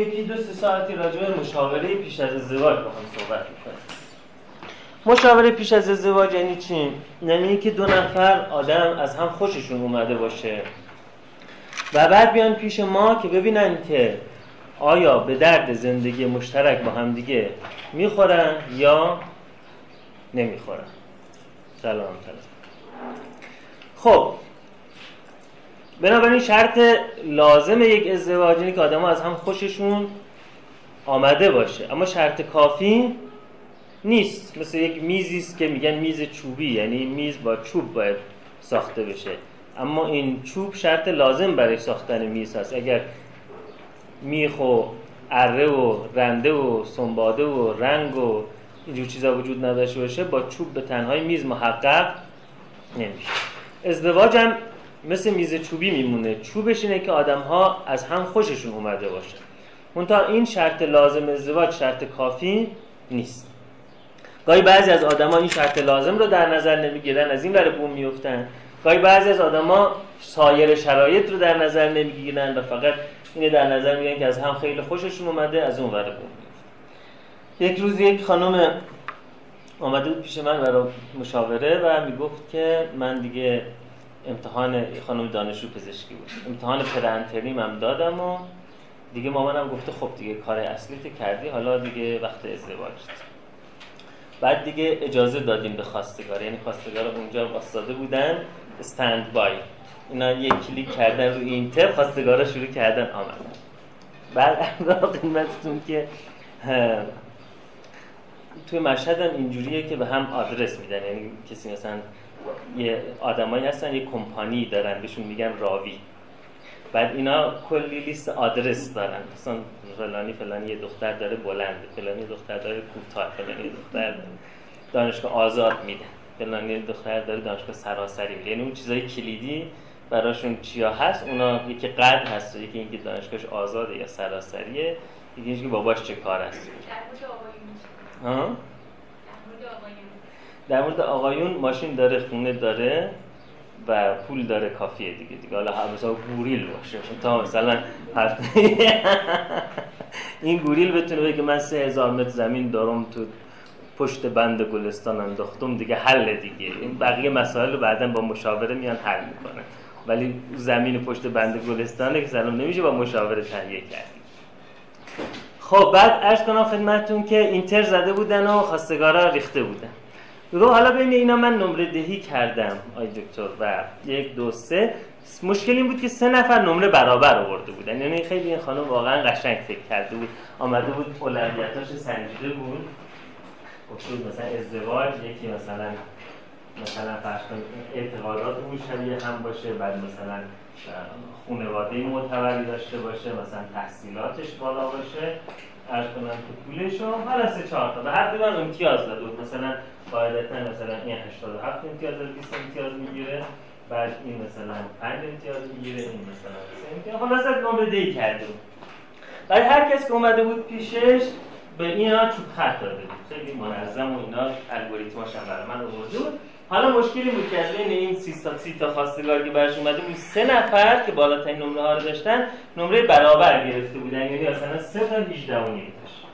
یکی دو سه ساعتی راجع به مشاوره پیش از ازدواج با هم صحبت می‌کنیم. مشاوره پیش از ازدواج یعنی چی؟ یعنی که دو نفر آدم از هم خوششون اومده باشه. و بعد بیان پیش ما که ببینن که آیا به درد زندگی مشترک با هم دیگه می‌خورن یا نمی‌خورن. سلام. سلام. خب بنابراین شرط لازم یک ازدواج اینه که آدم از هم خوششون آمده باشه. اما شرط کافی نیست. مثل یک میزی است که میگن میز چوبی یعنی میز با چوب باید ساخته بشه. اما این چوب شرط لازم برای ساختن میز هست. اگر میخ و اره و رنده و سنباده و رنگ و اینجور چیزا وجود نداشته باشه با چوب به تنهای میز محقق نمیشه. ازدواج هم مثل میز چوبی میمونه. چوبش اینه که آدم ها از هم خوششون اومده باشه. منتها این شرط لازم ازدواج شرط کافی نیست. گاهی بعضی از آدما این شرط لازم رو در نظر نمی‌گیرن از این ور بوم میفتن گاهی بعضی از آدما سایر شرایط رو در نظر نمی‌گیرن و فقط اینه در نظر می‌گیرن که از هم خیلی خوششون اومده از اون ور بوم یک روز یک خانم آمده بود پیش من برای مشاوره و می‌گفت که من دیگه امتحان خانم دانشجو پزشکی بود. امتحان پرانتریم هم دادم و دیگه مامانم گفته خب دیگه کار اصلی کردی حالا دیگه وقت ازدواج بعد دیگه اجازه دادیم به خواستگار یعنی خواستگار اونجا واسطاده بودن استند بای اینا یک کلیک کردن رو اینتر خواستگارا شروع کردن آمدن. بعد قیمتتون که توی مشهد هم اینجوریه که به هم آدرس میدن یعنی کسی مثلا یه آدمایی هستن یه کمپانی دارن بهشون میگن راوی. بعد اینا کلی لیست آدرس دارن. مثلا فلانی فلانی یه دختر داره بلند فلانی دختر داره کوتاه فلانی دختر دانشگاه آزاد میده فلانی دختر داره دانشگاه سراسری میده. یعنی اون چیزای کلیدی براشون چیا هست اونا یکی قد هست یکی اینکه دانشگاهش آزاده یا سراسریه یکی اینکه باباش چه کار هست. در مورد آقایون ماشین داره خونه داره و پول داره کافیه دیگه دیگه. حالا مثلا گوریل باشه. تا مثلا این گوریل بتونه بگه من سه هزار متر زمین دارم تو پشت بند گلستان انداختم دیگه حل دیگه. این بقیه مسائل رو بعدا با مشاوره میان حل می‌کنه ولی زمین پشت بند گلستانه که سلام نمیشه با مشاوره تهیه کردی. خب بعد ارز کنم خدمتتون که اینتر زده بودن و خواستگارا ریخته بودن. رو حالا بین اینا من نمره دهی کردم آی دکتر و یک دو سه. مشکل این بود که سه نفر نمره برابر آورده بودن. یعنی خیلی این خانم واقعا قشنگ فکر کرده بود. آمده بود اولویتاش سنجیده بود. اصول مثلا ازدواج یکی مثلا مثلا فرض اعتقادات اون شبیه هم باشه بعد مثلا خانواده معتبری داشته باشه مثلا تحصیلاتش بالا باشه. ارز کنم که پولش رو هر سه چهار تا. به هر امتیاز داده بود. مثلا قاعدتا مثلا این 87 امتیاز داره 20 امتیاز می‌گیره بعد این مثلا 5 امتیاز می‌گیره این مثلا 3 امتیاز. خلاص نمره دی بود بعد هر کس که اومده بود پیشش به اینا چوب خط داده بود. خیلی منظم و اینا الگوریتماش هم برای من آورده بود. حالا مشکلی بود که از بین این سی تا سی تا خواستگار که برش اومده بود سه نفر که بالاترین نمره ها رو داشتن نمره برابر گرفته بودن. یعنی مثلا سه تا 18 و داشت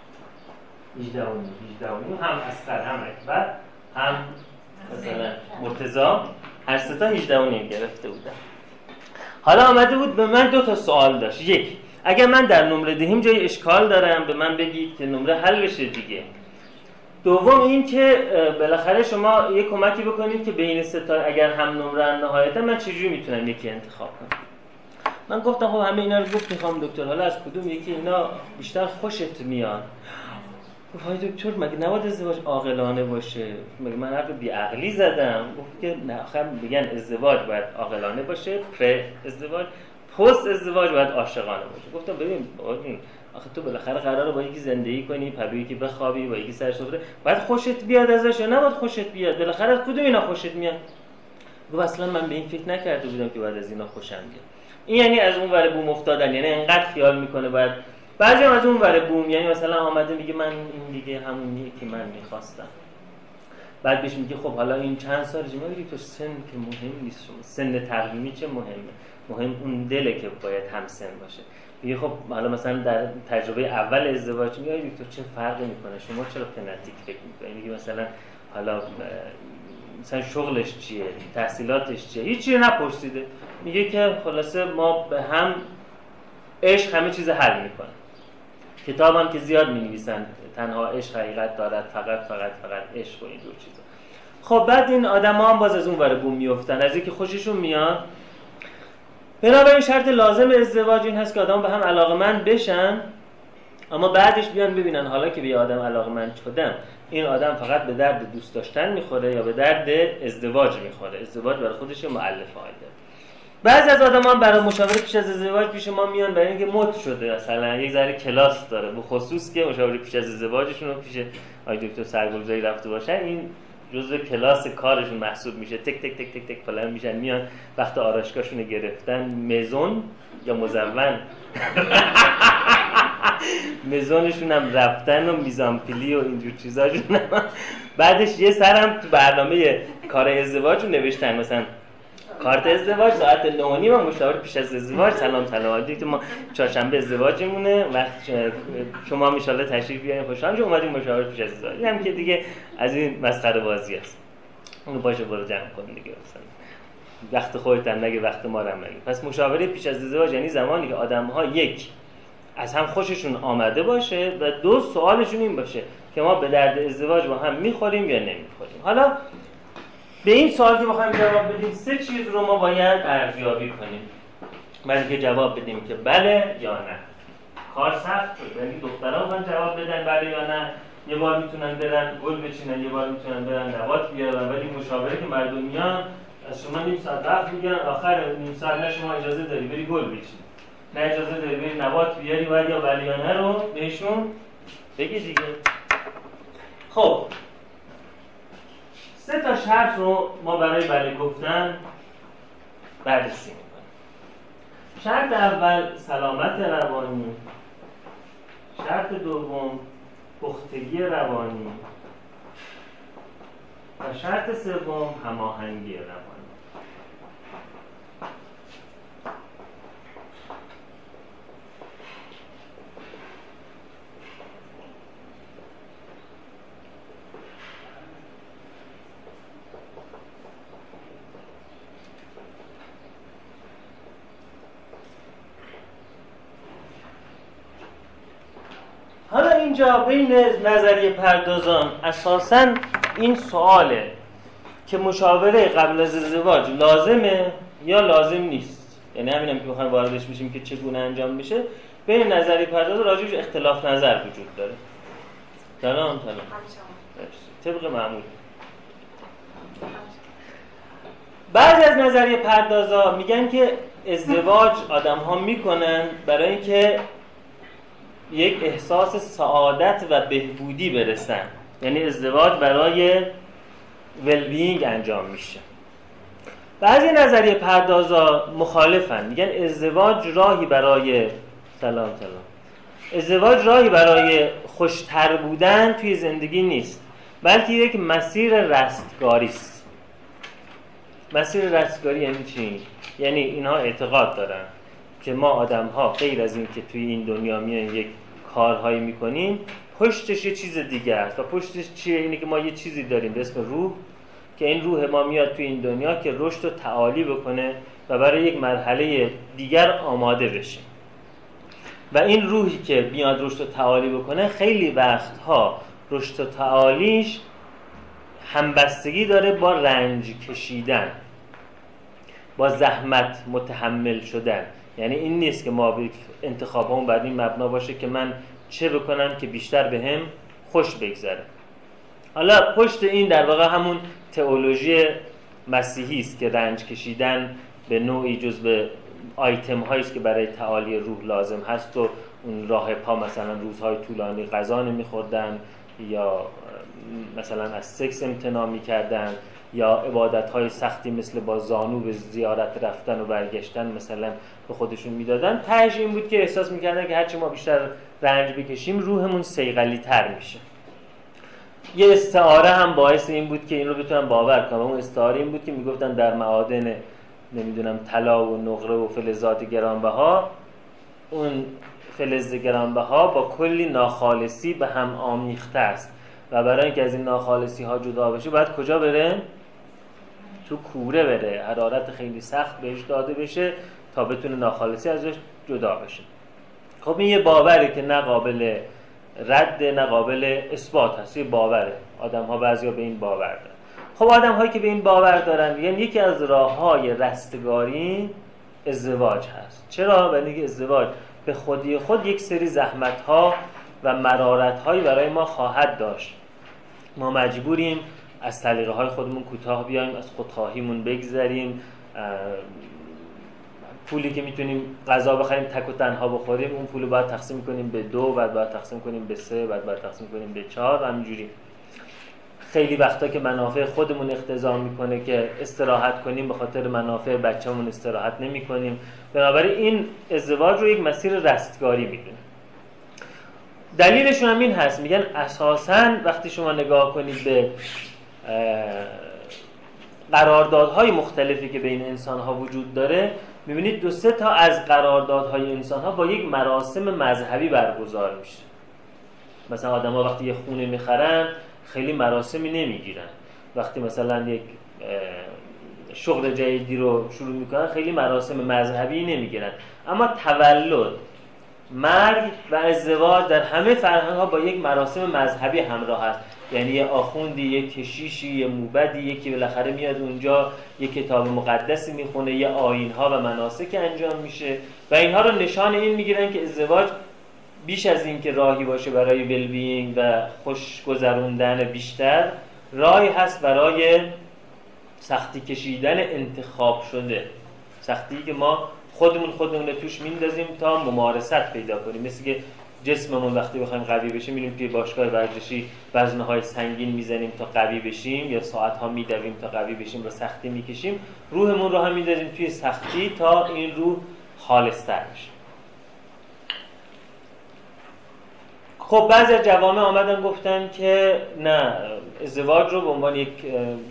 18 و نیم 18 و نیم هم اسقر هم اکبر هم مثلا مرتضا هر سه تا 18 و نیم گرفته بودن. حالا آمده بود به من دو تا سوال داشت. یک اگر من در نمره دهیم جای اشکال دارم به من بگید که نمره حل بشه دیگه. دوم این که بالاخره شما یه کمکی بکنید که بین ستا اگر هم نمره نهایتا من چجوری می‌تونم یکی انتخاب کنم؟ من گفتم خب همه اینا رو گفت می‌خوام دکتر. حالا از کدوم یکی اینا بیشتر خوشت میاد؟ گفت های دکتر مگه نباید ازدواج عاقلانه باشه؟ مگه من حرف بی عقلی زدم؟ گفت که نه آخر میگن ازدواج باید عاقلانه باشه پر ازدواج پست ازدواج باید عاشقانه باشه. گفتم ببین آخه تو بالاخره قراره با یکی زندگی کنی پروی که بخوابی با یکی سر سفره بعد خوشت بیاد ازش یا نباید خوشت بیاد؟ بالاخره از کدوم اینا خوشت میاد؟ گفت اصلا من به این فکر نکرده بودم که بعد از اینا خوشم بیاد. این یعنی از اون ور بوم افتادن یعنی انقدر خیال می‌کنه باید بعضی هم از اون ور بوم یعنی مثلا آمده میگه من این دیگه همونیه که من می‌خواستم. بعد بهش میگه خب حالا این چند سال میگه تو سن که مهم نیست شما. سن تقویمی چه مهمه؟ مهم اون دله که باید همسن باشه. میگه خب حالا مثلا در تجربه اول ازدواج میگه دکتر چه فرقی می‌کنه؟ شما چرا فنتیک فکر می‌کنید میگه مثلا حالا مثلا شغلش چیه؟ تحصیلاتش چیه؟ هیچی نپرسیده. میگه که خلاصه ما به هم عشق همه چیز حل می‌کنه. کتاب هم که زیاد می نویسن تنها عشق حقیقت دارد فقط فقط فقط عشق و این دور چیزا. خب بعد این آدم هم باز از اون ور بوم میفتن از اینکه خوششون میاد. بنابراین شرط لازم ازدواج این هست که آدم به هم علاقه من بشن اما بعدش بیان ببینن حالا که به آدم علاقه من شدم این آدم فقط به درد دوست داشتن می‌خوره یا به درد ازدواج می‌خوره. ازدواج برای خودش معلف داره بعضی از آدم هم برای مشاوره پیش از ازدواج پیش ما میان برای اینکه مد شده مثلا یک ذره کلاس داره به خصوص که مشاوره پیش از ازدواجشون رو پیش آقای دکتر سرگلزایی رفته باشن این جزء کلاس کارشون محسوب میشه. تک تک تک تک تک پلن میشن میان وقت آراشگاهشون گرفتن. مزون یا مزون؟ مزونشون هم رفتن و میزانپیلی و اینجور چیزاشون بعدش یه سرم تو برنامه کار ازدواج نوشتن. مثلا کارت ازدواج ساعت 9 و مشاور پیش از ازدواج سلام سلام. که ما چهارشنبه ازدواجمونه. وقت شما ان تشریف بیارین خوشحال اومدیم مشاور پیش از ازدواج. هم که دیگه از این مسخره بازی است اون باشه برو جمع کن دیگه. مثلا وقت خودت هم نگه وقت ما هم نگه پس مشاوره پیش از ازدواج یعنی زمانی که آدم ها یک از هم خوششون آمده باشه و دو سوالشون این باشه که ما به درد ازدواج با هم می‌خوریم یا نمی‌خوریم. حالا به این سوال که بخوایم جواب بدیم سه چیز رو ما باید ارزیابی کنیم. برای که جواب بدیم که بله یا نه. کار سخت شد. یعنی هم جواب بدن بله یا نه. یه بار می‌تونن برن گل بچینن یه بار می‌تونن برن نبات بیارن. ولی مشاوره که مردم میان از شما نیم ساعت وقت میگن آخر نیم ساعت نه شما اجازه داری بری گل بچین نه اجازه داری بری نبات بیاری و یا بله یا نه رو بهشون بگی دیگه. خب. سه تا شرط رو ما برای بله گفتن بررسی می‌کنیم. شرط اول سلامت روانی شرط دوم پختگی روانی و شرط سوم هماهنگی روانی حالا اینجا بین نظریه پردازان اساسا این سواله که مشاوره قبل از ازدواج لازمه یا لازم نیست. یعنی همین هم که بخوایم واردش میشیم که چگونه انجام میشه بین نظریه پرداز راجعش اختلاف نظر وجود داره. سلام سلام. طبق معمول. بعضی از نظریه پردازا میگن که ازدواج آدم ها می‌کنن برای اینکه یک احساس سعادت و بهبودی برسن. یعنی ازدواج برای ولبینگ انجام میشه. بعضی نظریه پردازا مخالفن. میگن ازدواج راهی برای سلام سلام. ازدواج راهی برای خوشتر بودن توی زندگی نیست بلکه یک مسیر رستگاری است. مسیر رستگاری یعنی چی؟ یعنی اینها اعتقاد دارن. که ما آدم ها غیر از این که توی این دنیا میان یک کارهایی می‌کنیم پشتش یه چیز دیگه است و پشتش چیه؟ اینه که ما یه چیزی داریم به اسم روح که این روح ما میاد توی این دنیا که رشد و تعالی بکنه و برای یک مرحله دیگر آماده بشیم و این روحی که میاد رشد و تعالی بکنه خیلی وقتها رشد و تعالیش همبستگی داره با رنج کشیدن با زحمت متحمل شدن. یعنی این نیست که ما انتخاب همون بعد این مبنا باشه که من چه بکنم که بیشتر به هم خوش بگذره. حالا پشت این در واقع همون تئولوژی مسیحی است که رنج کشیدن به نوعی جز به آیتم هایی است که برای تعالی روح لازم هست و اون راه پا مثلا روزهای طولانی غذا نمیخوردن یا مثلا از سکس امتناع می‌کردن. یا عبادت های سختی مثل با زانو به زیارت رفتن و برگشتن مثلا به خودشون می‌دادن تهش این بود که احساس می‌کردن که هرچی ما بیشتر رنج بکشیم روحمون سیغلی تر میشه. یه استعاره هم باعث این بود که این رو بتونن باور کنم. اون استعاره این بود که می‌گفتن در معادن نمی‌دونم طلا و نقره و فلزات گرانبها اون فلز گرانبها با کلی ناخالصی به هم آمیخته است و برای اینکه از این ناخالصی ها جدا بشه باید کجا بره تو کوره بره حرارت خیلی سخت بهش داده بشه تا بتونه ناخالصی ازش جدا بشه. خب این یه باوره که نه قابل رد نه قابل اثبات هست یه باوره. آدم ها بعضی به این باور دارن. خب آدم هایی که به این باور دارن یعنی یکی از راه های رستگاری ازدواج هست. چرا؟ برای ازدواج به خودی خود یک سری زحمت ها و مرارت هایی برای ما خواهد داشت. ما مجبوریم از طریقه های خودمون کوتاه بیایم از خودخواهیمون بگذریم. پولی که می‌تونیم غذا بخریم تک و تنها بخوریم اون پول باید تقسیم کنیم به دو بعد باید تقسیم کنیم به سه بعد باید تقسیم کنیم به چهار همینجوری. خیلی وقتا که منافع خودمون اختزام می‌کنه که استراحت کنیم به خاطر منافع بچه‌مون استراحت نمی کنیم بنابراین این ازدواج رو یک مسیر رستگاری می‌دونه. دلیلشون هم این هست. میگن اساسا وقتی شما نگاه کنید به قراردادهای مختلفی که بین انسان ها وجود داره می‌بینید دو سه تا از قراردادهای انسان ها با یک مراسم مذهبی برگزار میشه. مثلا آدم ها وقتی یه خونه می‌خرن خیلی مراسمی نمی‌گیرن. وقتی مثلا یک شغل جدیدی رو شروع می‌کنن خیلی مراسم مذهبی نمی‌گیرن. اما تولد مرگ و ازدواج در همه فرهنگ ها با یک مراسم مذهبی همراه است یعنی یه آخوندی یه کشیشی یه موبدی یکی بالاخره میاد اونجا یه کتاب مقدسی می‌خونه یه آین ها و مناسک انجام میشه و اینها رو نشان این می‌گیرن که ازدواج بیش از این که راهی باشه برای ولبینگ و خوش گذروندن بیشتر راهی هست برای سختی کشیدن انتخاب شده. سختی که ما خودمون خودمون توش میندازیم تا ممارست پیدا کنیم. مثل که جسممون وقتی بخوایم قوی بشیم میریم توی باشگاه ورزشی وزنهای سنگین می‌زنیم تا قوی بشیم یا ساعت ها میدویم تا قوی بشیم و سختی می‌کشیم. روحمون رو هم میندازیم توی سختی تا این روح خالصتر بشه. خب بعضی از جوامع آمدن گفتن که نه ازدواج رو به عنوان یک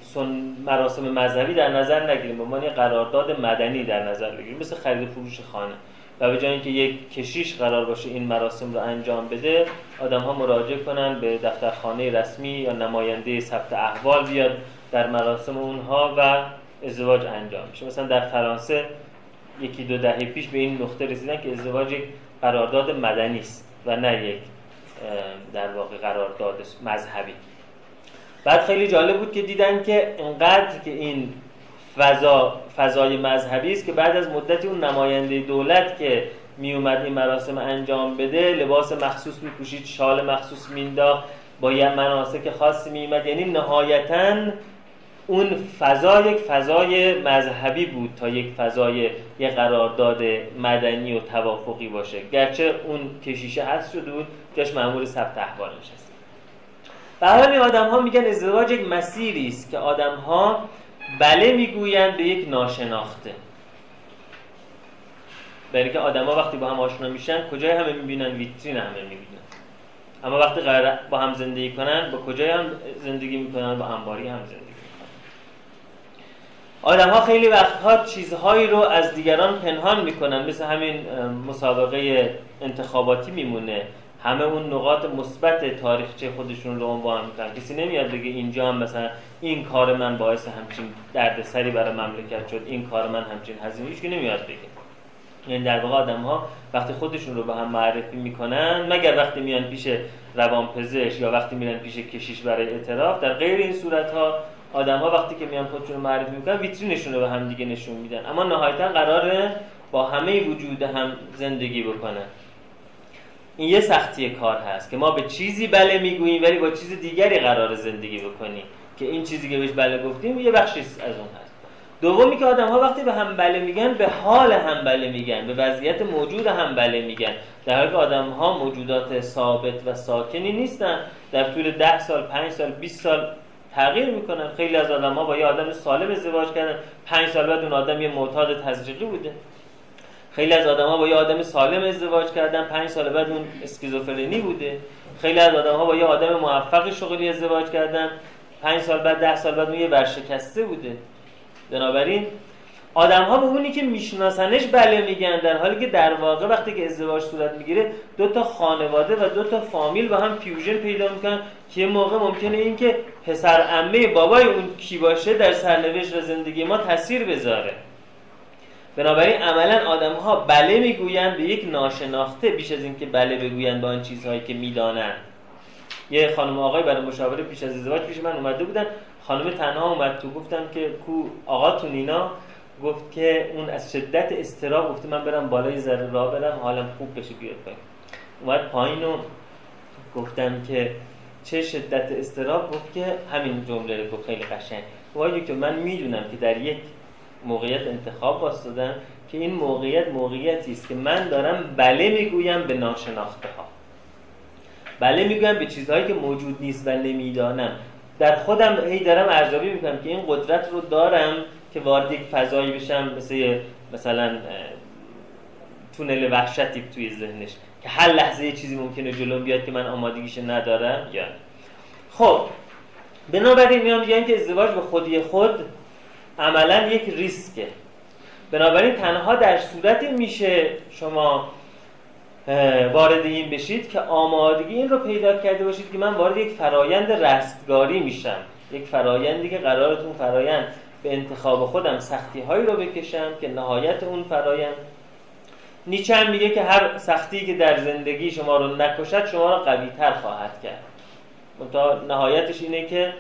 سن مراسم مذهبی در نظر نگیریم به عنوان یک قرارداد مدنی در نظر بگیریم مثل خرید فروش خانه. و به جای اینکه یک کشیش قرار باشه این مراسم رو انجام بده آدم ها مراجعه کنن به دفترخانه رسمی یا نماینده ثبت احوال بیاد در مراسم اونها و ازدواج انجام میشه مثلا در فرانسه یکی دو دهه پیش به این نقطه رسیدن که ازدواج یک قرارداد مدنی است و نه یک در واقع قرارداد مذهبی. بعد خیلی جالب بود که دیدن که انقدر که این فضا فضای مذهبی است که بعد از مدتی اون نماینده دولت که می اومد این مراسم انجام بده لباس مخصوص میپوشید شال مخصوص مینداخت با یه مناسک خاصی میومد یعنی نهایتا اون فضا یک فضای مذهبی بود تا یک فضای یک قرارداد مدنی و توافقی باشه. گرچه اون کشیشه هست شده بود جاش معمول ثبت احوال نشست به حال آدم ها میگن ازدواج یک مسیری است که آدم ها بله می‌گویند به یک ناشناخته. برای که آدما وقتی با هم آشنا میشن کجای همه می‌بینن؟ ویترین همه می‌بینن. اما وقتی قرار با هم زندگی کنن با کجای هم زندگی می‌کنن؟ با انباری هم زندگی می‌کنن. آدم ها خیلی وقتها چیزهایی رو از دیگران پنهان می‌کنن. مثل همین مسابقه انتخاباتی میمونه. همه اون نقاط مثبت تاریخچه خودشون رو عنوان می‌کنن. کسی نمیاد بگه اینجا هم مثلا این کار من باعث همچین دردسری برای مملکت شد این کار من همچین هزینه هیچ نمیاد بگه. یعنی در واقع آدم ها وقتی خودشون رو به هم معرفی می‌کنن مگر وقتی میان پیش روانپزشک یا وقتی میرن پیش کشیش برای اعتراف در غیر این صورت ها آدم ها وقتی که میان خودشون رو معرفی می‌کنن ویترینشون رو به هم دیگه نشون میدن. اما نهایتا قراره با همه وجود هم زندگی بکنن. این یه سختی کار هست که ما به چیزی بله می‌گوییم ولی با چیز دیگری قرار زندگی بکنیم که این چیزی که بهش بله گفتیم یه بخشی از اون هست. دومی که آدم ها وقتی به هم بله میگن به حال هم بله میگن به وضعیت موجود هم بله میگن. در حالی که آدم ها موجودات ثابت و ساکنی نیستن. در طول ده سال پنج سال 20 سال تغییر می‌کنن. خیلی از آدم ها با یه آدم سالم ازدواج کردن. پنج سال بعد اون آدم یه معتاد تزریقی بوده. خیلی از آدم ها با یه آدم سالم ازدواج کردن پنج سال بعد اون اسکیزوفرنی بوده. خیلی از آدم ها با یه آدم موفق شغلی ازدواج کردن پنج سال بعد ده سال بعد اون یه ورشکسته بوده. بنابراین آدم ها به اونی که میشناسنش بله میگن در حالی که در واقع وقتی که ازدواج صورت می‌گیره دو تا خانواده و دو تا فامیل با هم فیوژن پیدا می‌کنن که یه موقع ممکنه این که پسر عمه بابای اون کی باشه در سرنوشت و زندگی ما تاثیر بذاره. بنابراین عملا آدم ها بله می‌گویند به یک ناشناخته بیش از اینکه بله بگویند به آن چیزهایی که می‌دانند. یه خانم آقای برای مشاوره پیش از ازدواج پیش من اومده بودن. خانم تنها اومد تو گفتم که کو آقا اینا گفت که اون از شدت استراب گفته من برم بالای ذره راه برم حالم خوب بشه بیاد پایین. اومد پایین و گفتم که چه شدت استراب؟ گفت که همین جمله رو گفت خیلی قشنگ. گفت که من می‌دونم که در یک موقعیت انتخاب واسدادم که این موقعیت موقعیتی است که من دارم بله می‌گویم به ناشناخته ها بله می‌گویم به چیزهایی که موجود نیست و نمی‌دانم. در خودم هی دارم ارزیابی می‌کنم که این قدرت رو دارم که وارد یک فضایی بشم مثل مثلا تونل وحشتی توی ذهنش که هر لحظه یه چیزی ممکنه جلو بیاد که من آمادگیش ندارم یا خب بنابراین میام میگن که ازدواج به خودی خود عملا یک ریسکه. بنابراین تنها در صورتی میشه شما وارد این بشید که آمادگی این رو پیدا کرده باشید که من وارد یک فرایند رستگاری میشم. یک فرایندی که قرارتون فرایند به انتخاب خودم سختی هایی رو بکشم که نهایت اون فرایند. نیچه هم میگه که هر سختی که در زندگی شما رو نکشد شما رو قوی تر خواهد کرد. تا نهایتش اینه که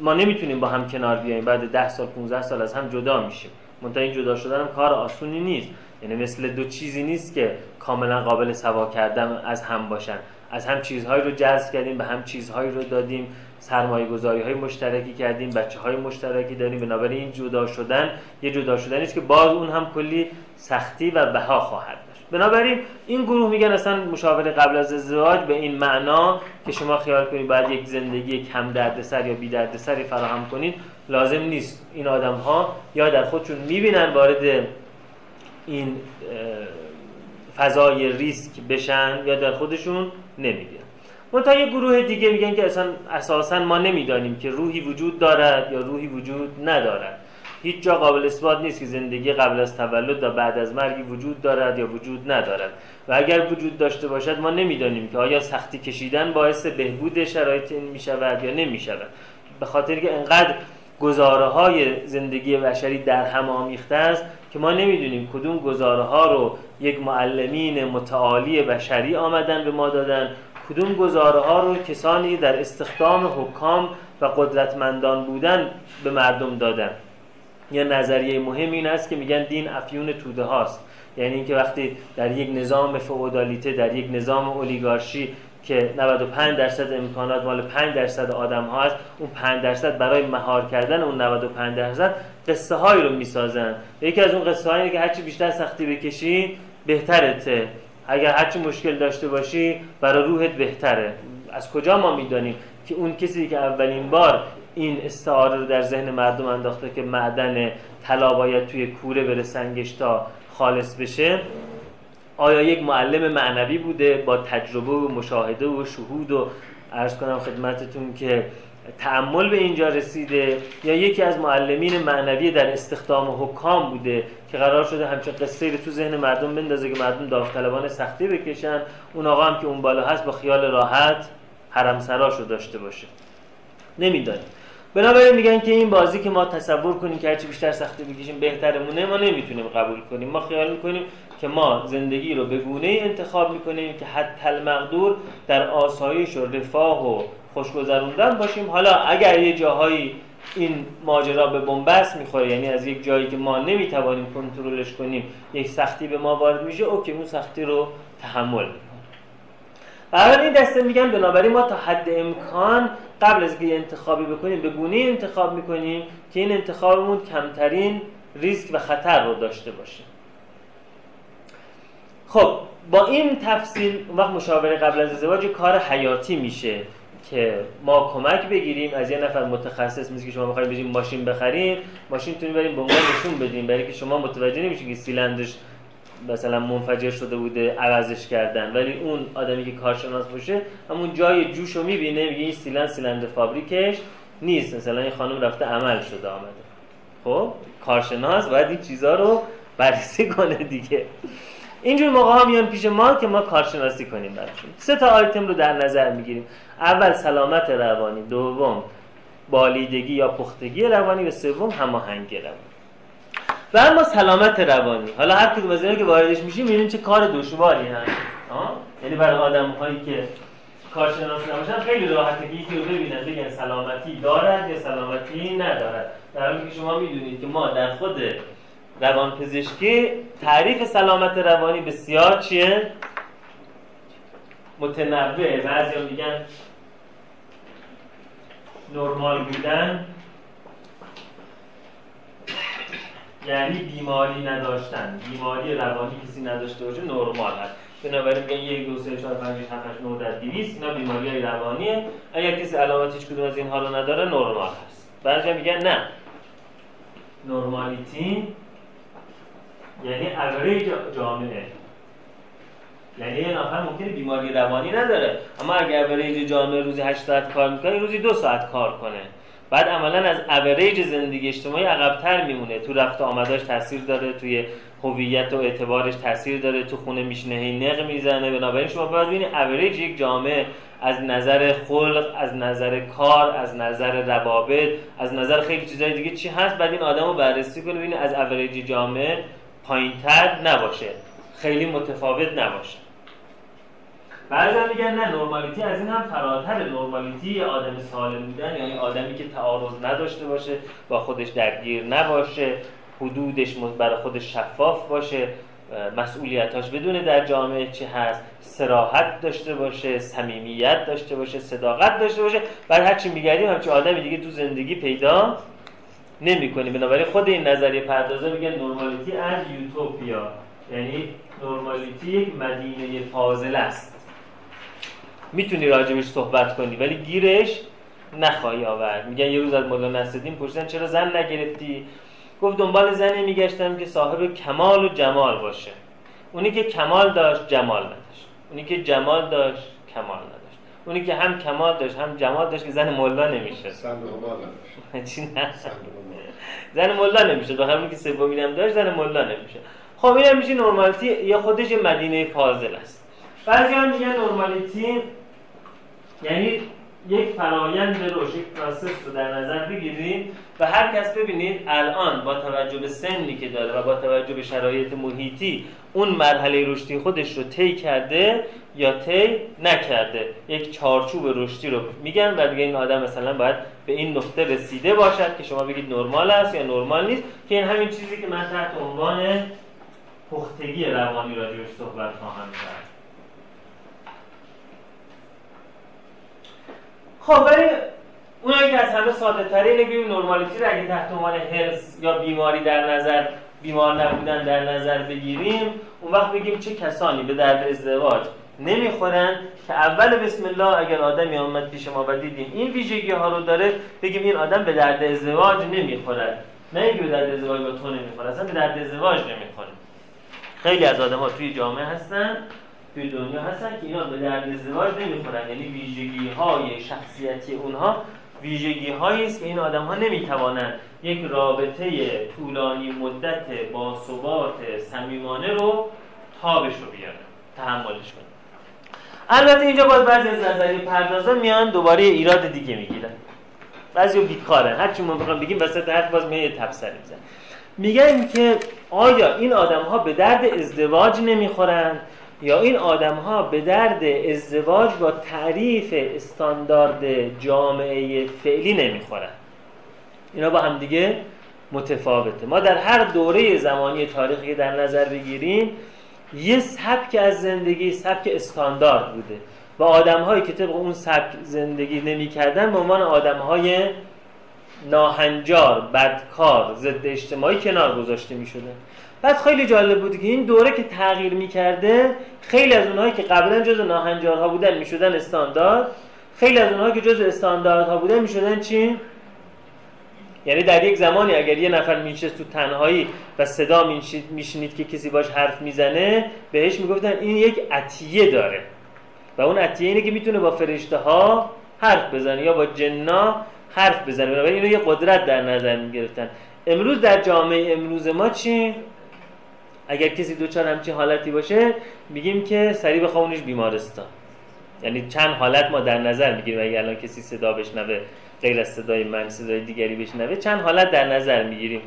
ما نمی‌تونیم با هم کنار بیاییم. بعد ده سال 15 سال از هم جدا میشیم. منتها این جدا شدن هم کار آسونی نیست. یعنی مثل دو چیزی نیست که کاملا قابل سوا کردن از هم باشن. از هم چیزهایی رو جذب کردیم به هم چیزهایی رو دادیم. سرمایه گذاری های مشترکی کردیم بچه های مشترکی داریم. بنابراین این جدا شدن یه جدا شدن است که باز اون هم کلی سختی و بها خواهد بنابراین این گروه میگن اصلا مشاوره قبل از ازدواج به این معنا که شما خیال کنید باید یک زندگی کم دردسر یا بی دردسری فراهم کنید لازم نیست. این آدم ها یا در خودشون می‌بینن وارد این فضای ریسک بشن یا در خودشون نمیگن. منتها یه گروه دیگه میگن که اصلا اساسا ما نمی‌دانیم که روحی وجود دارد یا روحی وجود ندارد. هیچ جا قابل اثبات نیست که زندگی قبل از تولد و بعد از مرگی وجود دارد یا وجود ندارد. و اگر وجود داشته باشد ما نمی‌دانیم که آیا سختی کشیدن باعث بهبود شرایط این می‌شود یا نمی‌شود. به خاطر که انقدر گزاره های زندگی بشری در هم آمیخته است که ما نمی‌دونیم کدوم گزاره ها رو یک معلمین متعالی بشری آمدن به ما دادن کدوم گزاره ها رو کسانی در استخدام حکام و قدرتمندان بودن به مردم دادن. یا نظریه مهم این است که میگن دین افیون توده هاست. یعنی اینکه وقتی در یک نظام فئودالیته در یک نظام اولیگارشی که 95 درصد امکانات مال 5 درصد آدم ها هست اون 5 درصد برای مهار کردن اون 95 درصد قصه هایی رو می‌سازن. یکی از اون قصه هایی که هرچی بیشتر سختی بکشی بهترته. اگر هرچی مشکل داشته باشی برای روحت بهتره. از کجا ما می‌دانیم که اون کسی که اولین بار این استعاره رو در ذهن مردم انداخته که معدن طلا باید توی کوره بره سنگش تا خالص بشه. آیا یک معلم معنوی بوده با تجربه و مشاهده و شهود و عرض کنم خدمتتون که تعمل به اینجا رسیده یا یکی از معلمین معنوی در استخدام حکام بوده که قرار شده همچون قصه رو تو ذهن مردم بندازه که مردم داوطلبانه سختی بکشن اون آقا هم که اون بالا هست با خیال راحت حرم سراشو داشته باشه. نمی‌دانیم. بنابراین میگن که این بازی که ما تصور کنیم که هرچی بیشتر سختی بکشیم بهترمونه ما نمی‌تونیم قبول کنیم. ما خیال می‌کنیم که ما زندگی رو به گونه انتخاب می‌کنیم که حتی المقدور در آسایش و رفاه و خوشگذروندن باشیم. حالا اگر یه جاهایی این ماجرا به بنبست می‌خوره یعنی از یک جایی که ما نمی‌توانیم کنترلش کنیم یک سختی به ما وارد میشه اوکی اون سختی رو تحمل. برای این دسته میگن بنابراین ما تا حد امکان قبل از اینکه انتخابی بکنیم به گونه انتخاب می‌کنیم که این انتخابمون کمترین ریسک و خطر رو داشته باشه. خب با این تفصیل وقت مشاوره قبل از ازدواج کار حیاتی میشه که ما کمک بگیریم. از یه نفر متخصص مثل که شما می‌خوایم بگیم ماشین بخریم ماشین تونیم بریم به عنوان نشون بدیم. برای که شما متوجه نمیشین که سیلندرش مثلا منفجر شده بوده عوضش کردن. ولی اون آدمی که کارشناس باشه همون جای جوش رو می‌بینه میگه این سیلند سیلندر فابریکش نیست. مثلا این خانم رفته عمل شده آمده. خب کارشناس باید این چیزها رو بررسی کنه دیگه. اینجور موقع ها میان پیش ما که ما کارشناسی کنیم برشون سه تا آیتم رو در نظر می‌گیریم. اول سلامت روانی. دوم بالیدگی یا پختگی روانی. و سوم هماهنگی روانی. و اما سلامت روانی. حالا هر کدوم از که واردش میشیم می‌بینیم چه کار دشواری هست. یعنی برای آدم هایی که کارشناس نباشن خیلی راحته که یکی رو ببینن بگن سلامتی دارد یا سلامتی ندارد. در حالی که شما می‌دونید که ما در خود روانپزشکی تعریف سلامت روانی بسیار چیه؟ متنوع. بعضی میگن نرمال بودن. یعنی بیماری نداشتن. بیماری روانی کسی نداشته باشه نرمال هست بنابراین میگن یک دو سه چهار پنج شش هفت نه در 200 اینا بیماری های روانیه. اگر کسی علامت هیچ کدوم از اینها رو نداره نرمال هست بعضی میگن نه. نرمالیتی یعنی اوریج جامعه. یعنی یه نفر ممکنه بیماری روانی نداره. اما اگر اوریج جامعه روزی 8 ساعت کار می‌کنه روزی دو ساعت کار کنه. بعد عملا از اوریج زندگی اجتماعی عقبتر میمونه. تو رفت آمداش تاثیر داره توی هویت و اعتبارش تاثیر داره تو خونه میشینه هی نق می‌زنه. بنابراین شما باید ببینید اوریج یک جامعه از نظر خلق از نظر کار از نظر روابط از نظر خیلی چیزای دیگه چی هست؟ بعد این آدم رو بررسی کنه ببینید از اوریج جامعه پایینتر نباشه. خیلی متفاوت نباشه. بعضی میگن نه نرمالیتی از این هم فراتر. نرمالیتی آدم سالم بودن یعنی آدمی که تعارض نداشته باشه با خودش درگیر نباشه حدودش برای خودش شفاف باشه مسئولیتاش بدونه در جامعه چی هست سراحت داشته باشه صمیمیت داشته باشه صداقت داشته باشه. بعد هرچی میگردیم همچی آدمی دیگه تو زندگی پیدا نمی‌کنیم. بنابراین خود این نظریه پردازه میگن نرمالیتی از یوتوپیا. یعنی نرمالیتی یک مدینه فاضل است. می‌تونی راجبش صحبت کنی ولی گیرش نخواهی آورد. میگن یه روز از مولا نصرالدین پرسیدن چرا زن نگرفتی؟ گفت دنبال زنی میگشتم که صاحب کمال و جمال باشه. اونی که کمال داشت جمال نداشت. اونی که جمال داشت کمال نداشت. اونی که هم کمال داشت هم جمال داشت که زن مولا نمیشه. زن مولا نمیشه. به همون که سومی هم داشت زن مولا نمیشه. خب این میشه normality یا خودش مدینه فاضل است. بعضی هم میگن normality یعنی یک فرایند رشد یک process رو در نظر بگیرید و هر کس ببینید الان با توجه به سنی که داره و با توجه به شرایط محیطی اون مرحله رشدی خودش رو طی کرده یا طی نکرده. یک چارچوب رشدی رو میگن و دیگه این آدم مثلا باید به این نقطه رسیده باشد که شما بگید نرمال است یا نرمال نیست که این همین چیزی که من تحت عنوان پختگی روانی راجعش صحبت خواهم کرد. خب ولی اونایی که از همه ساده تره اینه بگیم نرمالیتی رو اگه تحت عنوان هرس یا بیماری در نظر بیمار نبودن در نظر بگیریم اون وقت بگیم چه کسانی به درد ازدواج نمی‌خورن که اول بسم الله اگر آدمی آمد پیش ما و دیدیم این ویژگی ها رو داره بگیم این آدم به درد ازدواج نمی‌خورد. نه اینکه به درد ازدواج با تو نمی‌خوره اصلا به درد ازدواج نمی‌خوره. خیلی از آدم ها توی جامعه هستن. توی دنیا هستن که اینا به درد ازدواج نمی‌خورن یعنی ویژگی های شخصیتی اونها ویژگی هایی است که این آدم ها نمی‌توانند یک رابطه طولانی مدت با ثبات صمیمانه رو تابش رو بیارن تحملش کنن. البته اینجا باید بعضی از نظریه پردازا میان دوباره ایراد دیگه می‌گیرن. بعضی بیکارن. هرچی ما بخوام بگیم وسط حرف باز میاد تبصره میزن میگن که آیا این آدم ها به درد ازدواج نمی‌خورن؟ یا این آدم ها به درد ازدواج با تعریف استاندارد جامعه فعلی نمی‌خورن. اینا با هم دیگه متفاوته. ما در هر دوره زمانی تاریخی در نظر بگیریم یه سبک از زندگی سبک استاندارد بوده و آدم هایی که طبق اون سبک زندگی نمی‌کردن به عنوان آدم های ناهنجار بدکار ضد اجتماعی کنار گذاشته می بعد خیلی جالب بود که این دوره که تغییر می‌کرده خیلی از اونهایی که قبلا جز ناهنجارها بودن می‌شدن استاندارد. خیلی از اونهایی که جز استانداردها بودن می‌شدن چی؟ یعنی در یک زمانی اگر یه نفر میشست تو تنهایی و صدا میشنید که کسی باش حرف می‌زنه بهش می‌گفتن این یک عطیه داره. و اون عطیه اینه که می‌تونه با فرشته ها حرف بزنه یا با جنا حرف بزنه. بنابراین اینو یه قدرت در نظر می‌گرفتن. امروز در جامعه امروز ما چی؟ اگر کسی دوچار همچین حالتی باشه میگیم که سریع بخوابونش بیمارستان. یعنی چند حالت ما در نظر می‌گیریم اگر الان کسی صدا بشنوه غیر از صدای من صدای دیگری بشنوه چند حالت در نظر می‌گیریم.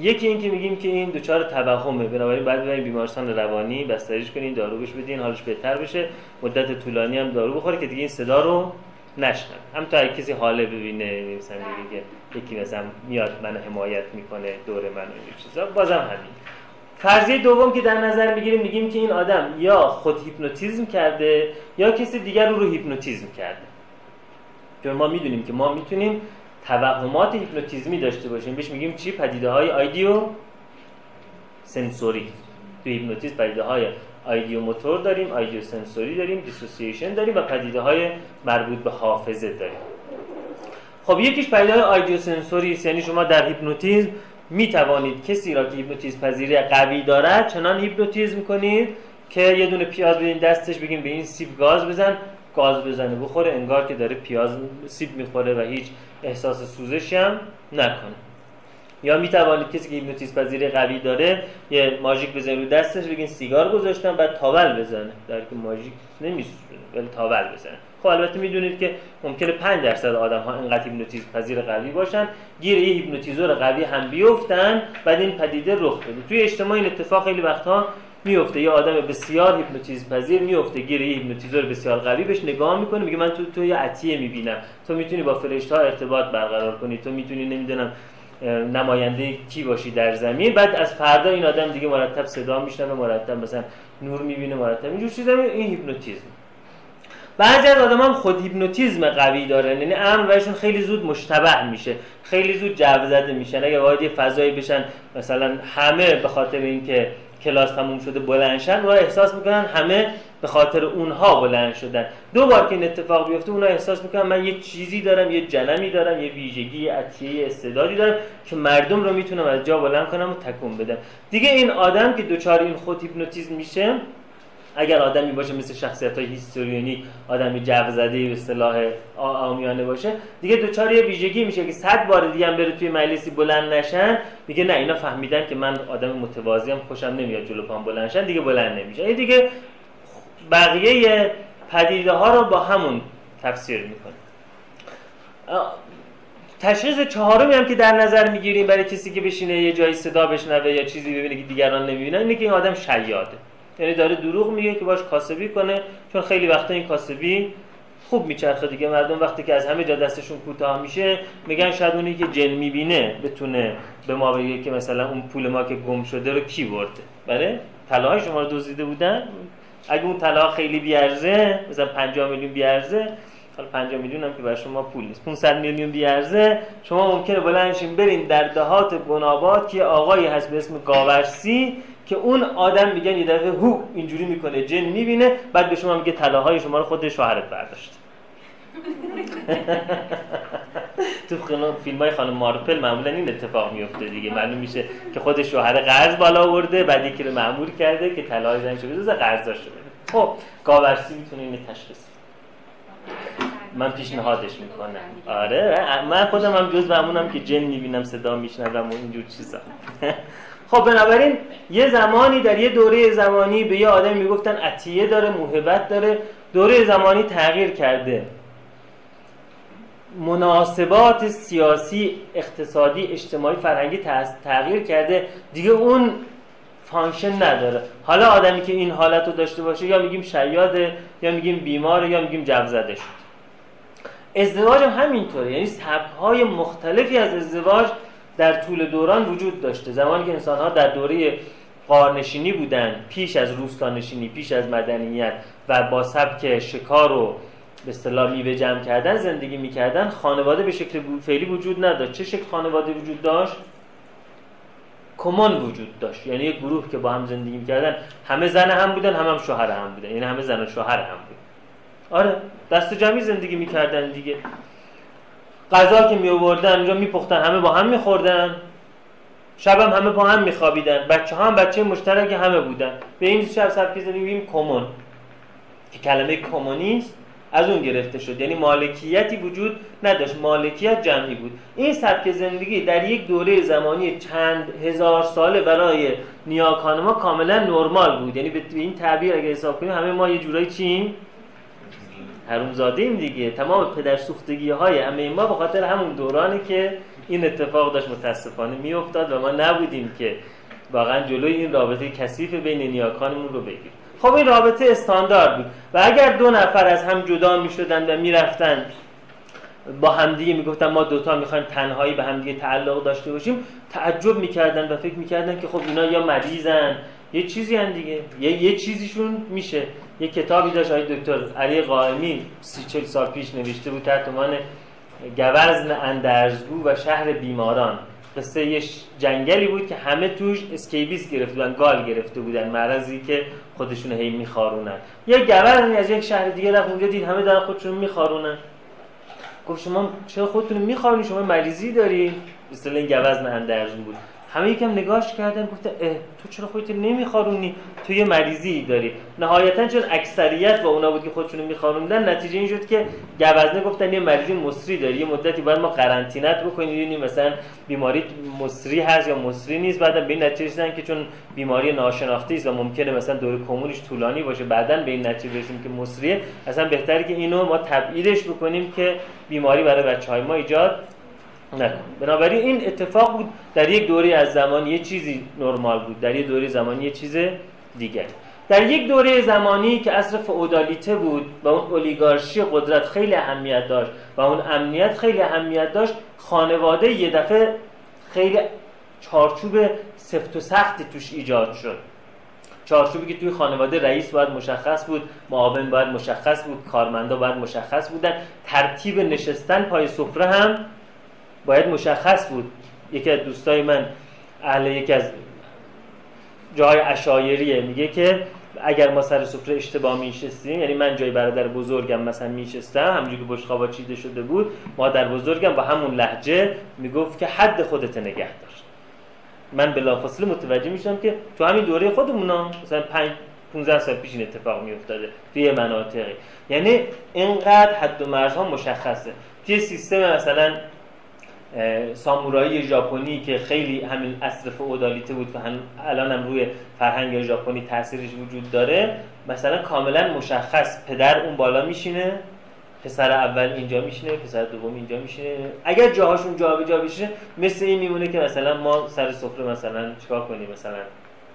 یکی این که میگیم که این دچار توهمه. بنابراین بعد ببریم بیمارستان روانی بستریش کنین دارو بهش بدین حالش بهتر بشه. مدت طولانی هم دارو بخوره که دیگه این صدا رو نشنن هم تا کسی حاله ببینه مثلا دیگه یکی مثلا میاد من حمایت می‌کنه دور من و چیزا. بازم همین. فرضیه دوم که در نظر می‌گیریم میگیم که این آدم یا خود هیپنوتیزم کرده یا کسی دیگر رو رو هیپنوتیزم کرده. چون ما می‌دونیم که ما می‌تونیم توهمات هیپنوتیزمی داشته باشیم. بهش میگیم چی؟ پدیده های ideosensory. تو هیپنوتیزم پدیده های ideomotor داریم ideosensory داریم dissociation داریم و پدیده های مربوط به حافظه داریم. خب یکیش پدیده های ideosensory یعنی شما در هیپنوتیزم می توانید کسی را که هیپنوتیزم پذیری قوی دارد چنان هیپنوتیزم کنید که یه دونه پیاز بدین دستش بگیم به این سیب گاز بزن گاز بزنه. بخوره انگار که داره پیاز سیب می‌خوره و هیچ احساس سوزشی هم نکنه. یا می توانید کسی که هیپنوتیزم پذیری قوی داره یه ماژیک بزنه رو دستش بگین سیگار گذاشتم بعد تاول بزنه. در که ماژیک نمیسوزه ولی تاول بزنه. خب البته می‌دونید که ممکنه 5 درصد آدم ها اینقدر هیپنوتیزم پذیر قوی باشن گیر یه هیپنوتیزور قوی هم بیفتن بعد این پدیده رخ بده. توی اجتماع این اتفاق خیلی وقتها میفته یه آدم بسیار هیپنوتیزم پذیر میفته گیر یه هیپنوتیزور بسیار قوی بهش نگاه می‌کنه میگه من تو تو یه عطیه می‌بینم. تو می‌تونی با فرشته ها ارتباط برقرار کنی. تو می‌تونی نمی‌دونم نماینده کی باشی در زمین. بعد از فردا این آدم دیگه مرتب صدا میشنوه مرتب مثلا نور می‌بینه مرتب اینجور چیزا. این هیپنوتیزم. بعضی از آدم هم خود هیپنوتیزم قوی دارن. یعنی امر بهشون خیلی زود مشتبه میشه. خیلی زود جو زده میشن. اگه وارد یه فضایی بشن مثلا همه به خاطر اینکه کلاس تموم شده بلندشن و احساس می‌کنن همه به خاطر اونها بلند شدن. دو بار که این اتفاق بیفته اونها احساس می‌کنن من یه چیزی دارم یه جنمی دارم یه ویژگی یه عطیه استعدادی دارم که مردم رو می‌تونم از جا بلند کنم و تکون بدم. دیگه این آدم که دوچار این خود هیپنوتیزم میشه اگر آدمی باشه مثل شخصیت های هیستوریونی آدمی جو زده به اصطلاح آمیانه باشه دیگه دوچار یه ویژگی میشه که صد بار دیگه هم بره توی مجلسی بلند نشن دیگه نه اینا فهمیدن که من آدم متواضعم خوشم نمیاد جلو پام بلند دیگه بلند نمیشه. دیگه بقیه پدیده ها رو با همون تفسیر می‌کنه. تشخیص چهارمی هم که در نظر می‌گیریم برای کسی که بشینه یه جایی صدا بشنوه یا چیزی ببینه که دیگران نمی‌بینن اینه که این آدم شیاده. یعنی داره دروغ میگه که باش کاسبی کنه چون خیلی وقتا این کاسبی خوب میچرخه دیگه. مردم وقتی که از همه جا دستشون کوتاه میشه میگن شاید اونی که جن می‌بینه بتونه به ما بگه که مثلا اون پول ما که گم شده رو کی برده. بله؟ طلاهای شما رو دزدیده بودن؟ اگه اون طلا خیلی بیارزه مثلا 50 میلیون بیارزه حالا 50 میلیون هم که برای شما پول نیست. 500 میلیون بیارزه شما ممکنه بلندشین برین در دهات گناباد که آقایی هست به اسم گاورسی که اون آدم میگن یه دفعه هو اینجوری می‌کنه جن می‌بینه بعد به شما میگه طلاهای شما رو خود شوهرت برداشت. تو فیلم های خانم مارپل معمولا این اتفاق میفته دیگه. معلوم میشه که خود شوهر قرض بالا آورده بعد یکی رو معمول کرده که طلاهای زنش رو بزنه قرض داشته خب گاورسی می‌تونه این تشخیص من پیشنهادش می‌کنم. آره من خودم هم جز همونم که جن می‌بینم صدا میشنوم و اینجور چیزا. خب بنابراین یه زمانی در یه دوره زمانی به یه آدم می‌گفتن عطیه داره موهبت داره دوره زمانی تغییر کرده. مناسبات سیاسی اقتصادی اجتماعی فرهنگی تغییر کرده. دیگه اون function نداره. حالا آدمی که این حالت رو داشته باشه یا میگیم شیاده یا میگیم بیماره یا میگیم جوزده شد ازدواج هم همینطوره. یعنی سبکهای مختلفی از ازدواج در طول دوران وجود داشته. زمانی که انسان ها در دوره قارنشینی بودن پیش از روستانشینی پیش از مدنیت و با سبک شکار و به اصطلاح میوه جمع کردن زندگی می‌کردن خانواده به شکل فعلی وجود نداشت. چه شکل خانواده وجود داشت؟ کمان وجود داشت. یعنی یک گروه که با هم زندگی می‌کردن. همه زن هم بودن هم هم شوهر هم بودن. یعنی همه زن و شوهر هم بودن. آره دست جمعی زندگی می‌کردن دیگه. غذا که می آوردن اونجا میپختن همه با هم میخوردن. شب هم همه با هم میخوابیدن. بچه ها هم بچه مشترک همه بودن. به این شب سبکی زدیم کمون که کلمه کمونیست از اون گرفته شد. یعنی مالکیتی وجود نداشت. مالکیت جمعی بود. این سبک زندگی در یک دوره زمانی چند هزار ساله برای نیاکان ما کاملا نرمال بود. یعنی به این تعبیر اگه حساب کنیم همه ما یه جورایی چیم؟ حرومزاده ایم دیگه. تمام پدر سوختگی های همه ما به خاطر همون دورانی که این اتفاق داشت متاسفانه میافتاد و ما نبودیم که واقعا جلوی این رابطه کثیف بین نیاکانمون رو بگیریم. خب این رابطه استاندارد بود. و اگر دو نفر از هم جدا می شدن و می‌رفتن با همدیگه می‌گفتن ما دوتا می‌خوایم تنهایی به همدیگه تعلق داشته باشیم تعجب می‌کردن و فکر می‌کردن که خب اینا یا مریضن یه چیزی هم دیگه. یه, یه چیزیشون میشه. یه کتابی داشت آقای دکتر علی قائمی سی چل سال پیش نوشته بود تحت عنوان گوزن اندرزگو و شهر بیماران. قصه یه جنگلی بود که همه توش scabies گرفته بودن گال گرفته بودن مرضی که خودشون هی میخارونن. یه گوزنی از یک شهر دیگه رفت اونجا دید همه دارن خودشون میخارونن. گفت شما چرا خودتون میخارونی شما مریضی داری؟ اصطلاح این گوزن اندرزگو بود. همه یکم نگاش کردن گفته اه تو چرا خودت نمیخارونی تو یه مریضی داری. نهایتا چون اکثریت با اونا بود که خودشون میخاروندن نتیجه این شد که گوزنه گفتن یه مریضی مصری داری یه مدتی باید ما قرنطینت بکنیم ببینیم مثلا بیماری مصری هست یا مصری نیست. بعدا به این نتیجه رسیدن که چون بیماری ناشناخته است و ممکنه مثلا دوره کمونش طولانی باشه بعدا به این نتیجه رسیدیم که مصریه. اصلا بهتره که اینو ما تبعیدش بکنیم که بیماری برای بچهای ما ایجاد نکن بنابراین این اتفاق بود در یک دوره از زمان یه چیزی نرمال بود. در یک دوره زمانی یه چیز دیگر در یک دوره زمانی که اصر فئودالیته بود و اون اولیگارشی قدرت خیلی اهمیت داشت و اون امنیت خیلی اهمیت داشت خانواده یه دفعه خیلی چارچوب سفت و سختی توش ایجاد شد. چارچوبی که توی خانواده رئیس باید مشخص بود معاون باید مشخص بود کارمندا باید مشخص بودن ترتیب نشستن پای سفره هم باید مشخص بود. یکی از دوستای من اهل یکی از جای اشایریه میگه که اگر ما سر سفره اشتباه میشستیم یعنی من جای برادر بزرگم مثلا میشستم همونجوری که بشقابا چیده شده بود مادر بزرگم با همون لحجه می‌گفت که حد خودت نگه داشت من بلافاصله متوجه میشم که تو همین دوره خودمون مثلا 5 15 سال پیش این اتفاق میافتاده توی مناطقی. یعنی اینقدر حد و مرزها مشخصه. توی سیستم مثلا سامورایی ژاپنی که خیلی همین اصر فئودالیته بود و الان هم روی فرهنگ ژاپنی تاثیرش وجود داره مثلا کاملا مشخص. پدر اون بالا میشینه پسر اول اینجا میشینه پسر دوم اینجا میشینه. اگر جاهاشون جا جا بشه مثل این میمونه که مثلا ما سر سفره مثلا چیکار کنیم؟ مثلا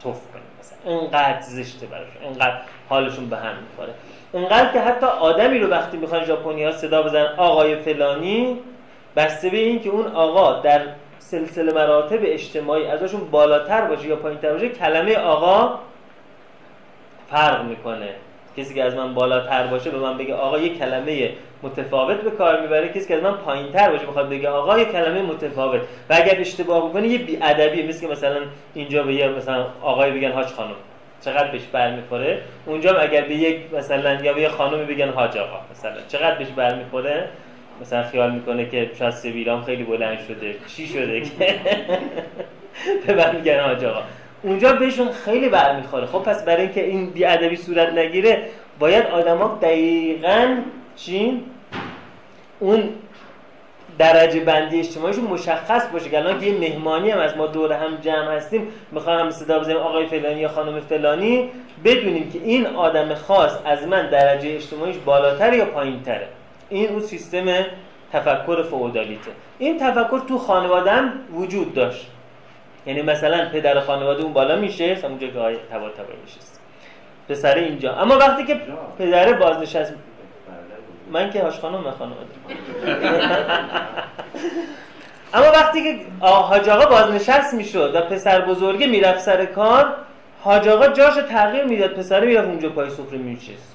توف کنیم. مثلا اینقدر زشته براشون اینقدر حالشون به هم می‌خوره. اینقدر که حتی آدمی رو وقتی می‌خوان ژاپنی ها صدا بزنن آقای فلانی بسته به این که اون آقا در سلسله مراتب اجتماعی ازشون بالاتر باشه یا پایینتر باشه کلمه آقا فرق می‌کنه. کسی که از من بالاتر باشه به من بگه آقا یه کلمه متفاوت به کار می‌بره کسی که از من پایینتر باشه بخواد بگه آقا یه کلمه متفاوت. و اگر اشتباه بکنه یه بیادبی مثل که مثلا اینجا به یه مثلا آقای بگن حاج خانم چقدر بهش برمیخوره؟ اونجا اگر به یک مثلا یا به یه خانمی بگن حاج آقا مثلا چقدر بهش برمیخوره؟ مثلا خیال می‌کنه که شاید سویلام خیلی بلند شده. چی شده که؟ به من میگن آج اونجا بهشون خیلی برمیخوره. خب پس برای اینکه این بیادبی صورت نگیره باید آدما دقیقا چی اون درجه بندی اجتماعیشون مشخص باشه که الان یه مهمانی هم از ما دور هم جمع هستیم می‌خوام هم صدا بزنیم آقای فلانی یا خانم فلانی بدونیم که این آدم خاص از من درجه اجتماعیش بالاتر یا پایینتره. این اون سیستم تفکر فئودالیته. این تفکر تو خانواده هم وجود داشت. یعنی مثلا پدر خانواده اون بالا میشه اونجا که های تبا تبا میشست پسر اینجا. اما وقتی که پدر بازنشست من که هاش خانم من خانواده. اما وقتی که حاج آقا بازنشست می‌شد و پسر بزرگه می‌رفت سر کار حاج آقا جاش تغییر می‌داد پسر می‌رفت اونجا پای سفره میشست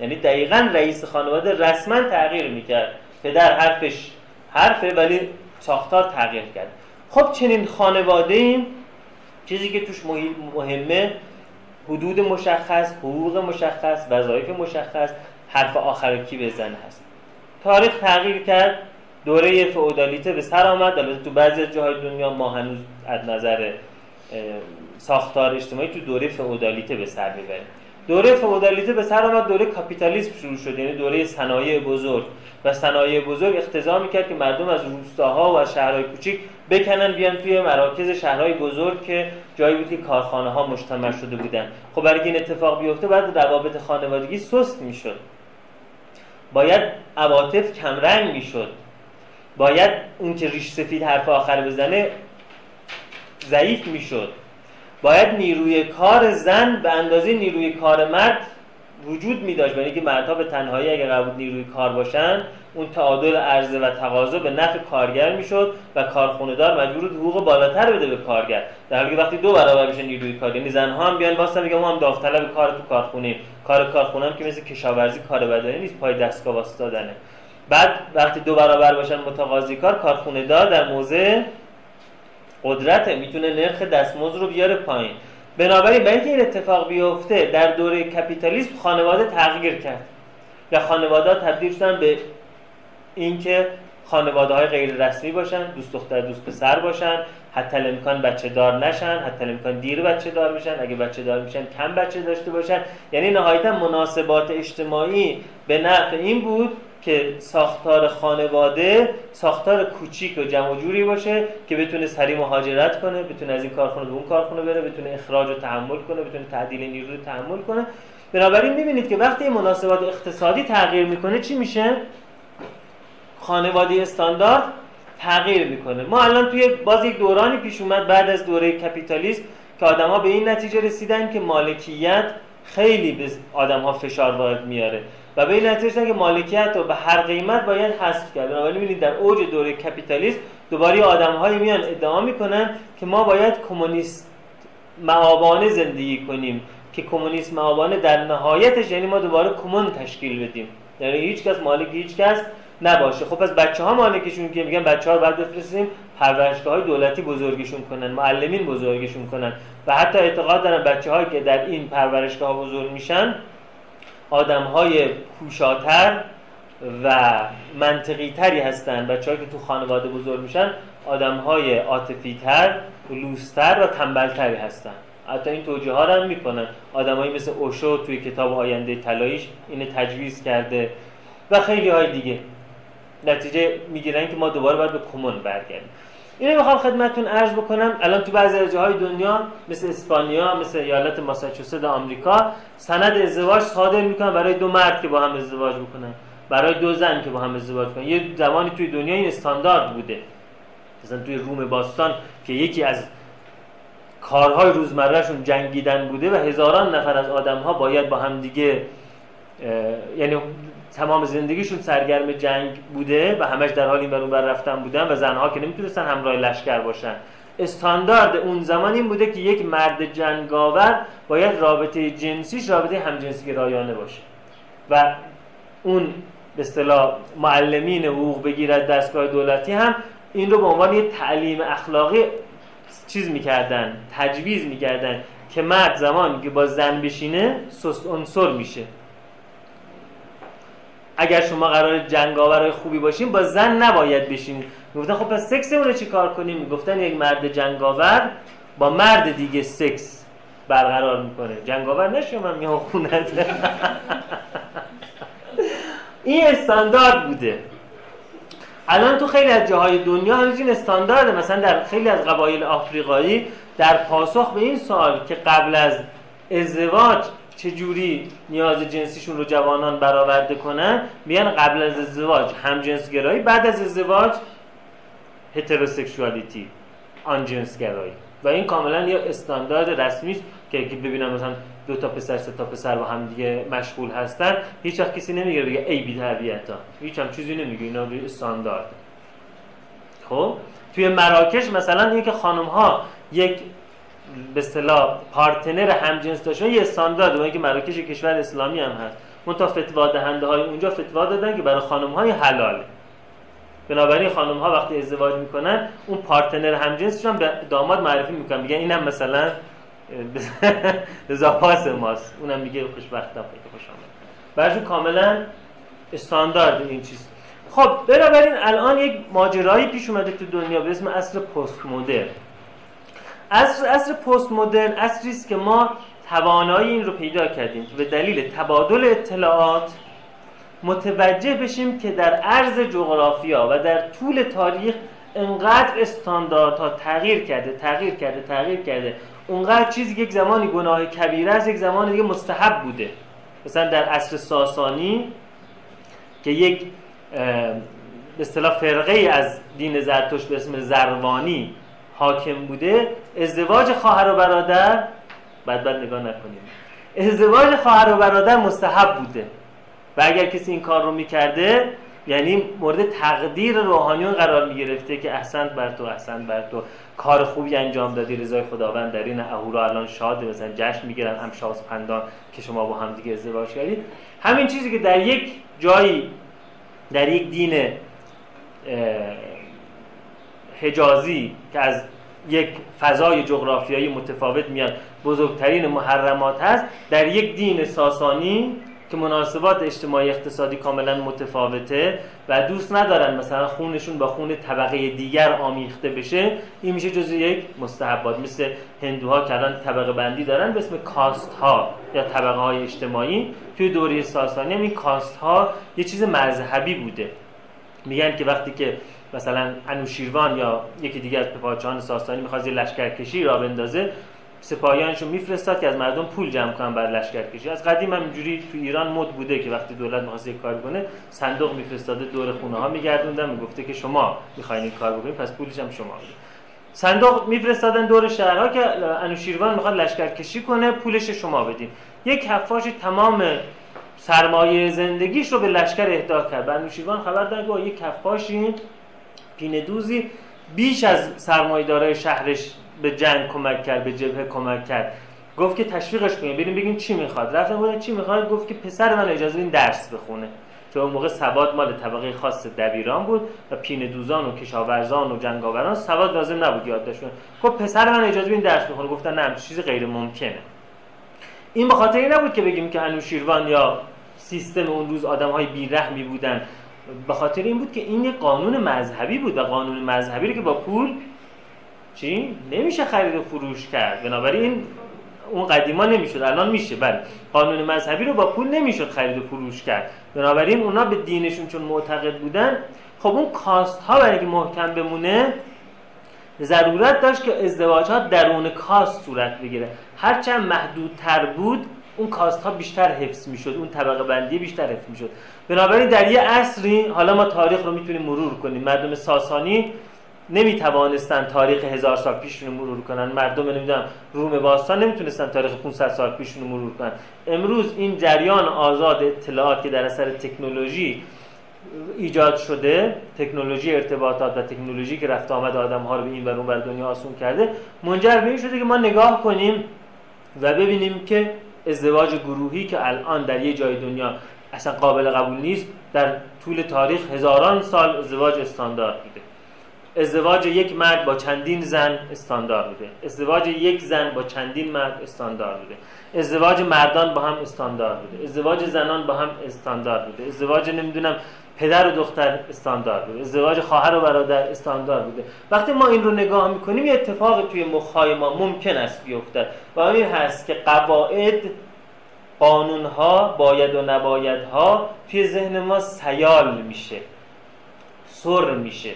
یعنی دقیقا رئیس خانواده رسما تغییر می‌کرد. پدر حرفش حرفه ولی ساختار تغییر کرد. خب چنین خانواده ایم چیزی که توش مهمه حدود مشخص حقوق مشخص وظایف مشخص حرف آخر کی بزن هست. تاریخ تغییر کرد. دوره فئودالیته به سر آمد. البته تو بعضی از جاهای دنیا ما هنوز از نظر ساختار اجتماعی تو دوره فئودالیته به سر می‌بریم. دوره فئودالیته به سر آمد دوره کاپیتالیسم شروع شد یعنی دوره صنایع بزرگ. و صنایع بزرگ اقتضا می‌کرد که مردم از روستاها و شهرهای کوچیک بکنن بیان توی مراکز شهرهای بزرگ که جایی بود که کارخانه ها مجتمع شده بودن. خب برای این اتفاق بیفته بعد روابط خانوادگی سست می‌شد. باید عواطف کمرنگ می‌شد. باید اون که ریش سفید حرف آخر بزنه ضعیف می‌شد. باید نیروی کار زن به اندازه نیروی کار مرد وجود می داشت برای اینکه مردها به تنهایی اگر قرار نیروی کار باشن اون تعادل عرضه و تقاضا به نفع کارگر می‌شد و کارخونه‌دار مجبور بود حقوق بالاتر بده به کارگر. در حالی که وقتی دو برابر بشه نیروی کار یعنی زنها هم بیان واسه میگم ما هم داوطلب کار تو کارخونه کار کارخونه هم که مثل کشاورزی کار بدنی نیست پای دستگاه واسطادنه بعد وقتی دو برابر باشن متقاضی کار کارخونه دار در موضع قدرته می‌تونه نرخ دستمزد رو بیاره پایین. بنابراین برای اینکه این اتفاق بیفته در دوره کپیتالیسم خانواده تغییر کرد و خانواده تبدیل شدن به اینکه خانواده های غیر رسمی باشن دوست دختر دوست پسر باشن حتی امکان بچه دار نشن حتی امکان دیر بچه دار بشن اگه بچه دار میشن کم بچه داشته باشن. یعنی نهایتا مناسبات اجتماعی به نفع این بود که ساختار خانواده ساختار کوچیک و جمع جوری باشه که بتونه سریع مهاجرت کنه بتونه از این کارخونه به اون کارخونه بره بتونه اخراج رو تحمل کنه بتونه تعدیل نیرو رو تحمل کنه. بنابراین می‌بینید که وقتی مناسبات اقتصادی تغییر می‌کنه چی میشه؟ خانواده استاندارد تغییر می‌کنه. ما الان توی باز یک دورانی پیش اومد بعد از دوره کپیتالیسم که آدما به این نتیجه رسیدن که مالکیت خیلی به آدم فشار وارد میاره. و به این نتیجه که مالکیت رو به هر قیمت باید حذف کرد. بنابراین می‌بینید در اوج دوره کپیتالیسم دوباره آدم‌هایی میان ادعا می‌کنن که ما باید کمونیست معابانه زندگی کنیم که کمونیسم معابانه در نهایتش یعنی ما دوباره کمون تشکیل بدیم. یعنی هیچ کس مالک هیچ کس نباشه. خب از بچه ها مالکشون که میگن بچه ها رو باید بفرستیم پرورشگاه دولتی بزرگشون کنن معلمین بزرگشون کنن. و حتی اعتقاد دارن بچه که در این پرورشگاه بزرگ میشن آدم های کوشاتر و منطقی تری هستن. بچه که تو خانواده بزرگ میشن آدم های عاطفی تر لوستر و تنبلتری هستن. حتی این توجیه ها هم می‌کنن. آدمایی مثل اوشو توی کتاب آینده طلاییش اینو تجویز کرده و خیلی های دیگه. نتیجه می‌گیرن که ما دوباره باید به کمون برگردیم. اینو می‌خوام خدمتتون عرض بکنم. الان تو بعضی از جاهای دنیا مثل اسپانیا مثل ایالت ماساچوست آمریکا سند ازدواج صادر می‌کنن برای دو مرد که با هم ازدواج بکنن. برای دو زن که با هم ازدواج کنن یه زمانی توی دنیا این استاندارد بوده. مثلا توی روم باستان که یکی از کارهای روزمرهشون جنگیدن بوده و هزاران نفر از آدمها باید با هم دیگه یعنی تمام زندگیشون سرگرم جنگ بوده و همش در حال این بر بر رفتن بودن و زنها که نمی‌تونستن همراه لشکر باشن. استاندارد اون زمان این بوده که یک مرد جنگاور باید رابطه جنسیش رابطه همجنسی رایانه باشه. و اون به اصطلاح معلمین حقوق بگیر از دستگاه دولتی هم این رو به عنوان یه تعلیم اخلاقی چیز می‌کردن تجویز می‌کردن که مرد زمانی که با زن بشینه سست عنصر میشه. اگر شما قرار جنگاورای خوبی باشین با زن نباید بشین. گفتن خب پس سکس رو چی کار کنیم؟ گفتن یک مرد جنگاور با مرد دیگه سکس برقرار می‌کنه. جنگاور نشه من میام خونت. این استاندارد بوده. الان تو خیلی از جاهای دنیا هنوز این استاندارده. مثلا در خیلی از قبایل آفریقایی در پاسخ به این سوال که قبل از ازدواج چجوری نیاز جنسیشون رو جوانان برآورده کنن؟ میگن قبل از ازدواج هم جنس گرایی بعد از ازدواج هتروسکشوالیتی آن جنس گرایی و این کاملا یه استاندارد رسمی است که ببینم مثلا دو تا پسر سه تا پسر با هم دیگه مشغول هستن هیچ وقت کسی نمیگه بگه ای بی تربیت ها هیچ هم چیزی نمیگه اینا استاندارد. خب؟ توی مراکش مثلا اینکه خانم ها یک به اصطلاح پارتنر همجنس داشتن یه استاندارد اون که مراکش کشور اسلامی هم هست. اون تا فتوا دهنده های اونجا فتوا دادن که برای خانم های حلاله بنابراین خانم ها وقتی ازدواج می‌کنن اون پارتنر همجنسشون به داماد معرفی می‌کنن. میگن اینم مثلا زاپاس ماست. اونم میگه خوشبختم خیلی خوش آمد. برشون کاملا استاندارد این چیز. خب بنابراین الان یک ماجرایی پیش اومده تو دنیا به اسم اصر پست مدرن اصر اصر پست مدرن اصری است که ما توانایی این رو پیدا کردیم که به دلیل تبادل اطلاعات متوجه بشیم که در عرض جغرافیا و در طول تاریخ انقدر استانداردها تغییر کرده تغییر کرده تغییر کرده. اونقدر چیزی که یک زمانی گناه کبیره است یک زمان دیگه مستحب بوده. مثلا در عصر ساسانی که یک به اصطلاح فرقه ای از دین زرتشت به اسم زروانی حاکم بوده ازدواج خواهر و برادر بعد بعد نگاه نکنیم. ازدواج خواهر و برادر مستحب بوده. و اگر کسی این کار رو می‌کرده یعنی مورد تقدیر روحانیون قرار می‌گرفته که احسن بر تو احسن بر تو. کار خوبی انجام دادی رضای خداوند در این اهورا الان شاده مثلا جشن می‌گیرن هم پندان که شما با هم دیگه ازدواج کردید همین چیزی که در یک جایی در یک دین حجازی که از یک فضای جغرافیایی متفاوت میاد بزرگترین محرمات هست در یک دین ساسانی که مناسبات اجتماعی اقتصادی کاملا متفاوته و دوست ندارن مثلا خونشون با خون طبقه دیگر آمیخته بشه این میشه جزو یک مستحبات. مثل هندوها که الان طبقه بندی دارن به اسم کاست ها یا طبقه های اجتماعی. توی دوره ساسانی هم این کاست ها یه چیز مذهبی بوده. میگن که وقتی که مثلا انوشیروان یا یکی دیگه از پادشاهان ساسانی می‌خواد یه لشکرکشی را بندازه سپاهیانشو میفرستاد که از مردم پول جمع کنن برای لشکرکشی. از قدیم هم اینجوری تو ایران مد بوده که وقتی دولت می‌خواد یک کار کنه صندوق میفرستاده دور خونه ها میگردوندن که شما می‌خواین این کار بکنید پس پولش هم شما صندوق میفرستادن دور شهرها که انوشیروان می‌خواد لشکرکشی کنه پولش شما بدین. یک کفاش تمام سرمایه زندگیش رو به لشکر اهدا کرد. انوشیروان خبر داد که یک کفاشی پینه دوزی بیش از سرمایه‌دارای شهرش به جنگ کمک کرد به جبهه کمک کرد. گفت که تشویقش کنیم. بریم بگیم چی می‌خواد. رفتم گفتم چی می‌خواد؟ گفت که پسر من اجازه این درس بخونه. که اون موقع سواد مال طبقه خاص دبیران بود و پین دوزان و کشاورزان و جنگاوران. سواد لازم نبود یاد داشتن گفت پسر من اجازه این درس بخونه. گفتن نه چیز غیر ممکنه. این به خاطر نبود که بگیم که انوشیروان یا سیستم اون روز آدم های بیرحمی بودن. به خاطر این بود که این یک قانون مذهبی بود و قانون مذهبی که با پول چی؟ نمیشه خرید و فروش کرد. بنابراین اون قدیما نمی‌شد الان میشه. بله. قانون مذهبی رو با پول نمی‌شد خرید و فروش کرد. بنابراین اونا به دینشون چون معتقد بودن خب اون کاست ها برای اینکه محکم بمونه ضرورت داشت که ازدواج ها درون کاست صورت بگیره. هرچند محدودتر بود اون کاست ها بیشتر حفظ می‌شد اون طبقه بندی بیشتر حفظ می‌شد. بنابراین در یه عصری حالا ما تاریخ رو می‌تونیم مرور کنیم. مردم ساسانی نمی توانستن تاریخ هزار سال پیش رو مرور کنن. مردم نمی‌دونم روم باستان نمی‌تونستن تاریخ 500 سال پیش رو مرور کنن. امروز این جریان آزاد اطلاعات که در اثر تکنولوژی ایجاد شده تکنولوژی ارتباطات و تکنولوژی که رفت آمد آدم ها رو به این و اون بر دنیا آسون کرده منجر به این شده که ما نگاه کنیم و ببینیم که ازدواج گروهی که الان در یه جای دنیا اصلا قابل قبول نیست. در طول تاریخ هزاران سال ازدواج استاندارد بوده. ازدواج یک مرد با چندین زن استاندارد بوده. ازدواج یک زن با چندین مرد استاندارد بوده. ازدواج مردان با هم استاندارد بوده. ازدواج زنان با هم استاندارد بوده. ازدواج نمی‌دونم پدر و دختر استاندارد بوده. ازدواج خواهر و برادر استاندارد بوده. وقتی ما این رو نگاه می‌کنیم یه اتفاق توی مخهای ما ممکن است بیفتد و این هست که قواعد قانونها باید و نبایدها توی ذهن ما سیال میشه سر میشه.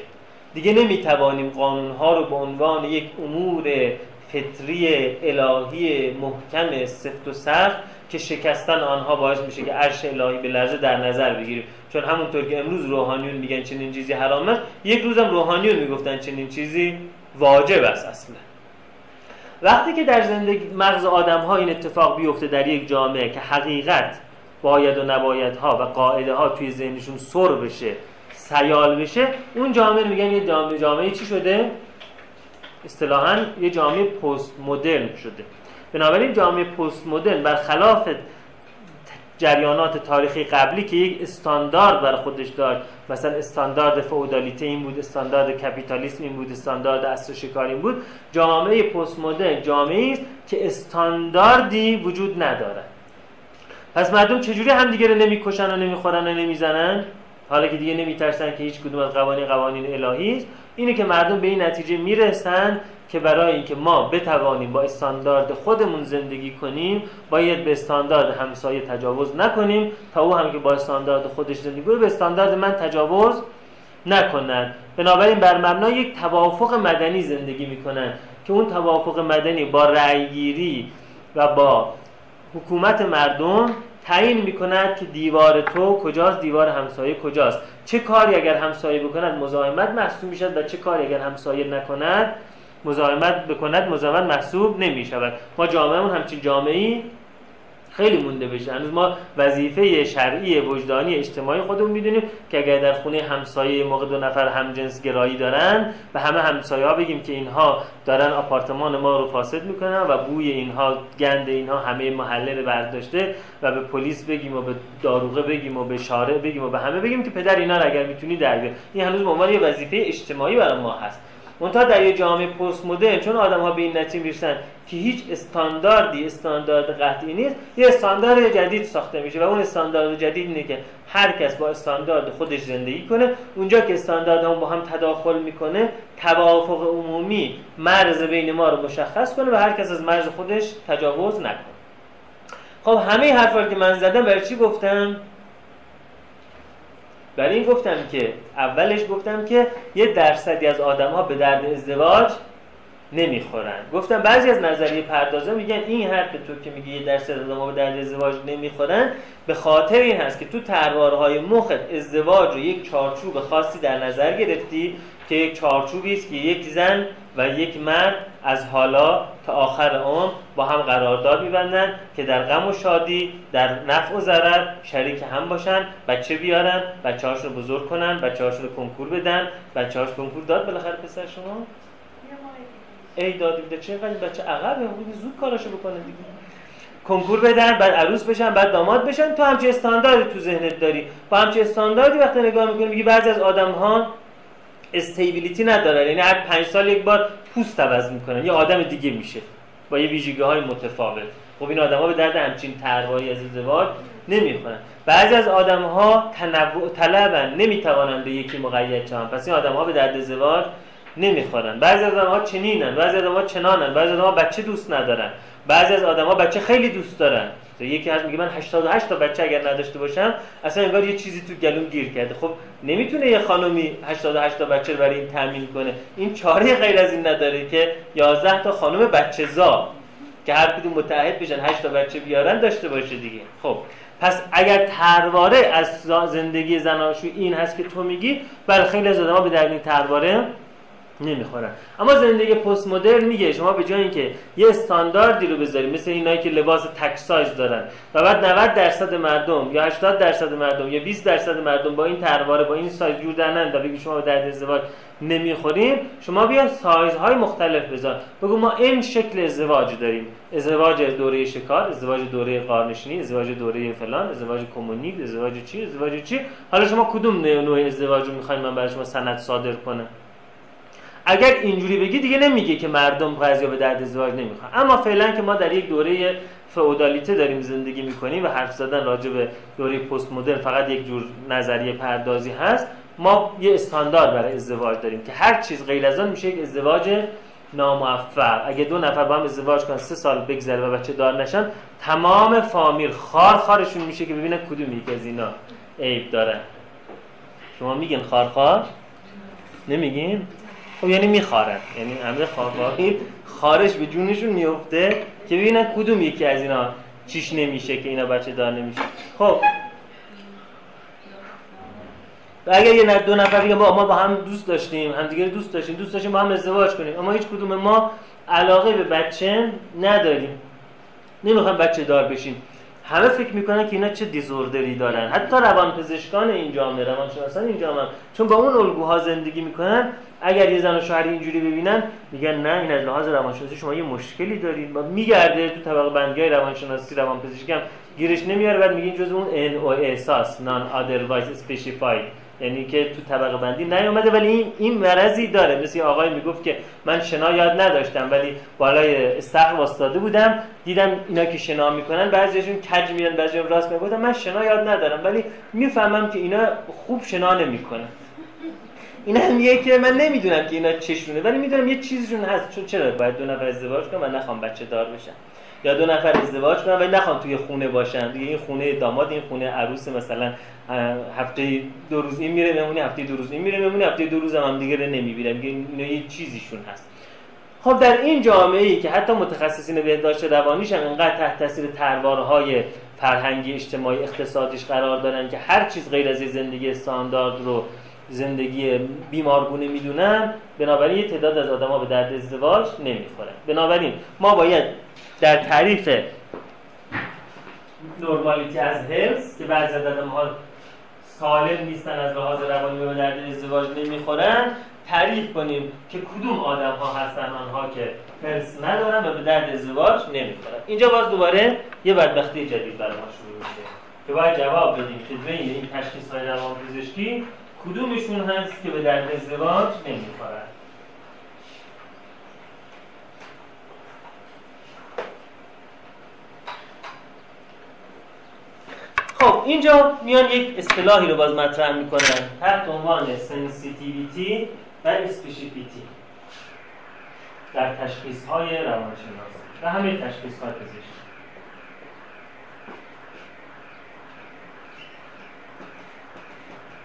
دیگه نمی‌توانیم قانونها رو به عنوان یک امور فطری الهی محکم سفت و سخت که شکستن آنها باعث میشه که عرش الهی به لرزه در نظر بگیریم. چون همونطور که امروز روحانیون میگن چنین چیزی حرامه یک روزم روحانیون می‌گفتن چنین چیزی واجب است اصلا. وقتی که در زندگی مغز آدم ها این اتفاق بیفته در یک جامعه که حقیقت باید و نباید ها و قاعده ها توی ذهنشون سر بشه سیال بشه اون جامعه میگن یه جامعه جامعه چی شده؟ اصطلاحا یه جامعه پست مدرن شده. بنابراین جامعه پست مدرن برخلاف جریانات تاریخی قبلی که یک استاندارد بر خودش داشت. مثلا استاندارد فئودالیته این بود استاندارد کپیتالیسم این بود استاندارد عصر شکار این بود. جامعه پست مدرن جامعه است که استانداردی وجود ندارد. پس مردم چجوری همدیگه رو نمی‌کشن و نمی‌خورن و نمی‌زنن؟ حالا که دیگه نمیترسن که هیچ کدوم از قوانین قوانین الهی است. اینه که مردم به این نتیجه می‌رسن که برای اینکه ما بتوانیم با استاندارد خودمون زندگی کنیم باید به استاندارد همسایه تجاوز نکنیم. تا او هم که با استاندارد خودش زندگی کنه به استاندارد من تجاوز نکنند بنابراین بر مبنای یک توافق مدنی زندگی می‌کنن که اون توافق مدنی با رأیگیری و با حکومت مردم تعیین می‌کند که دیوار تو کجاست دیوار همسایه کجاست. چه کاری اگر همسایه بکند مزاحمت محسوب می‌شد و چه کاری اگر همسایه نکند؟ مزاحمت بکند مزاحمت محسوب نمی شود ما جامعهمون همچین جامعه خیلی مونده بشه. هنوز ما وظیفه شرعی وجدانی اجتماعی خودمون می‌دونیم که اگر در خونه همسایه موقع دو نفر هم جنس گرایی دارن به همه همسایه ها بگیم که اینها دارن آپارتمان ما رو فاسد می‌کنن و بوی اینها گند اینها همه محله رو برداشته و به پلیس بگیم و به داروغه بگیم و به شارع بگیم و به همه بگیم که پدر اینا رو اگر می‌تونی در این هنوز به عنوان یه وظیفه اجتماعی برای ما هست. منتها در یه جامعه پست مدرن چون آدم ها به این نتیجه می‌رسن که هیچ استانداردی استاندارد قطعی نیست یه استاندارد جدید ساخته میشه و اون استاندارد جدید اینه که هر کس با استاندارد خودش زندگی کنه. اونجا که استاندارد هم با هم تداخل می‌کنه توافق عمومی مرز بین ما رو مشخص کنه و هر کس از مرز خودش تجاوز نکنه. خب همه حرفا که من زدم برای چی گفتم؟ برای این گفتم که اولش گفتم که یه درصدی از آدم ها به درد ازدواج نمی‌خورن. گفتم بعضی از نظریه پردازه میگن این حرف تو که میگه یه درصد آدم ها به درد ازدواج نمی‌خورن به خاطر این هست که تو تروارهای مخت ازدواج رو یک چارچوب خاصی در نظر گرفتی که یک چارچوبی است که یک زن و یک مرد از حالا تا آخر عمر با هم قرارداد میبندن که در غم و شادی در نفع و ضرر شریک هم باشن بچه بیارن بچه رو بزرگ کنن بچه رو کنکور بدن بچه هاش کنکور داد بالاخره پسر شما؟ ای دادی بده چه بچه عقب زود کاراشو بکنه دیگه؟ کنکور بدن بعد عروس بشن بعد داماد بشن. تو همچه استانداردی تو ذهنت داری. با همچه استانداردی وقتی نگاه می‌کنی میگی بعضی از آدم ها استیبیلیتی ندارن یعنی هر پنج سال یک بار پوست عوض می‌کنن یه آدم دیگه میشه. با یه ویژگی های متفاوت. خب این آدم ها به درد همچین تروایی از ازدواج نمی‌خورن. بعضی از آدم ها تنوع طلبن. نمی‌توانند به یکی مقید شوند. پس این آدم ها به درد ازدواج نمی‌خورن. بعضی از آدم ها چنینن. بعضی از آدم ها چنانن. بعضی از آدم ها بچه دوست ندارن. بعضی از آدم ها بچه خیلی دوست دارن. یکی از میگه من 88 تا بچه اگر نداشته باشم اصلا انگار یه چیزی تو گلوم گیر کرده. خب نمی‌تونه یه خانومی 88 تا بچه رو برای این تامین کنه. این چاره غیر از این نداره که 11 تا خانم بچه زا که هر کدوم متحد بشن 8 تا بچه بیارن داشته باشه دیگه. خب پس اگر ترواره از زندگی زناشویی این هست که تو میگی بله خیلی از آدم‌ها به این ترواره نمی‌خورن اما زندگی پست مدرن میگه شما به جای اینکه یه استانداردی رو بذاری مثل اینایی که لباس تک سایز دارن و بعد 90 درصد مردم یا 80 درصد مردم یا 20 درصد مردم با این ترواره با این سایز جور و بگی شما به درد ازدواج نمی‌خوریم شما بیا سایزهای مختلف بذار. بگو ما این شکل ازدواج داریم. ازدواج دوره شکار ازدواج دوره قارنشینی ازدواج دوره فلان ازدواج کمونی ازدواج چی ازدواج چی؟ حالا شما کدوم نوع ازدواج رو می‌خواین من برای شما سند صادر کنم؟ اگر اینجوری بگی دیگه نمیگه که مردم قضیه به درد ازدواج نمی‌خوان. اما فعلا که ما در یک دوره فئودالیته داریم زندگی می‌کنیم و حرف زدن راجع به دوره پست مدرن فقط یک جور نظریه پردازی هست ما یه استاندارد برای ازدواج داریم که هر چیز غیر از آن میشه یک ازدواج ناموفق. اگه دو نفر با هم ازدواج کنن سه سال بگذره و بچه دار نشن تمام فامیل خار خارشون میشه که ببینن کدوم یک از اینا عیب دارن. شما میگین خار خار؟ نمیگین؟ خب یعنی میخارن یعنی همه خارخاری خارش به جونشون میفته که ببینن کدوم یکی از اینا چیش نمیشه که اینا بچه دار نمیشه. خب. و اگر یه دو نفر با ما با هم دوست داشتیم همدیگه دوست داشتیم دوست داشتیم با هم ازدواج کنیم. اما هیچ کدوم ما علاقه به بچه نداریم. نمی‌خوام بچه دار بشیم. همه فکر می‌کنن که اینا چه دیزوردری دارن. حتی روانپزشکان این جامعه روانشناسان این جامعه چون با اون الگوها زندگی می‌کنن اگر یه زن و شوهری اینجوری ببینن میگن نه این از لحاظ روانشناسی شما یه مشکلی دارید. میگرده تو طبقه بندی روانشناسی روانپزشکی هم گیرش نمیاره بعد میگه جز اون ان او احساس نان otherwise specified. یعنی که تو طبقه بندی نیومده ولی این این مرضی داره. مثل آقای می‌گفت که من شنا یاد نداشتم ولی بالای استخر واسطاده بودم دیدم اینا که شنا می‌کنن بعضیشون کج میرن بعضیشون راست می‌گفتن من شنا یاد ندارم ولی می‌فهمم که اینا خوب شنا نمی‌کنن. این هم یه که من نمی‌دونم که اینا چشونه ولی می‌دونم یه چیزشون هست. چون چرا باید دو نفر ازدواج کنم؟ و نخوام بچه دار بشن یا دو نفر ازدواج کنن ولی نخوام توی خونه باشن. دیگه این خونه داماد این خونه عروس مثلا هفته دو روز این میره میمونه هفته دو روز این میره میمونه هفته دو روز هم دیگه نمی‌بینم اینا یه چیزیشون هست. خب در این جامعه ای که حتی متخصصین بهداشت روانیش هم اینقدر تحت تاثیر تروارهای فرهنگی اجتماعی اقتصادیش قرار دارن که هر چیز غیر از زندگی استاندارد رو زندگی بیمارگونه می‌دونن بنابراین یه تعداد از آدما به درد ازدواج نمی‌خورن بنابراین ما باید در تعریف نورمالیتی از هلس که بعضی از آدم ها سالم نیستن از لحاظ روانی به درد ازدواج نمی‌خورن. تعریف کنیم که کدوم آدم ها هستن آنها که هلس ندارن و به درد ازدواج نمی‌خورن. اینجا باز دوباره یه بدبختی جدید برای ما شروع میشه که باید جواب بدیم که بین این تشخیص های روان پزشکی کدومشون هست که به درد ازدواج نمی‌خورن. خب اینجا میان یک اصطلاحی رو باز مطرح می‌کنن. تحت عنوان sensitivity و specificity در تشخیص های روانشناسی. و همه تشخیص های پزشکی.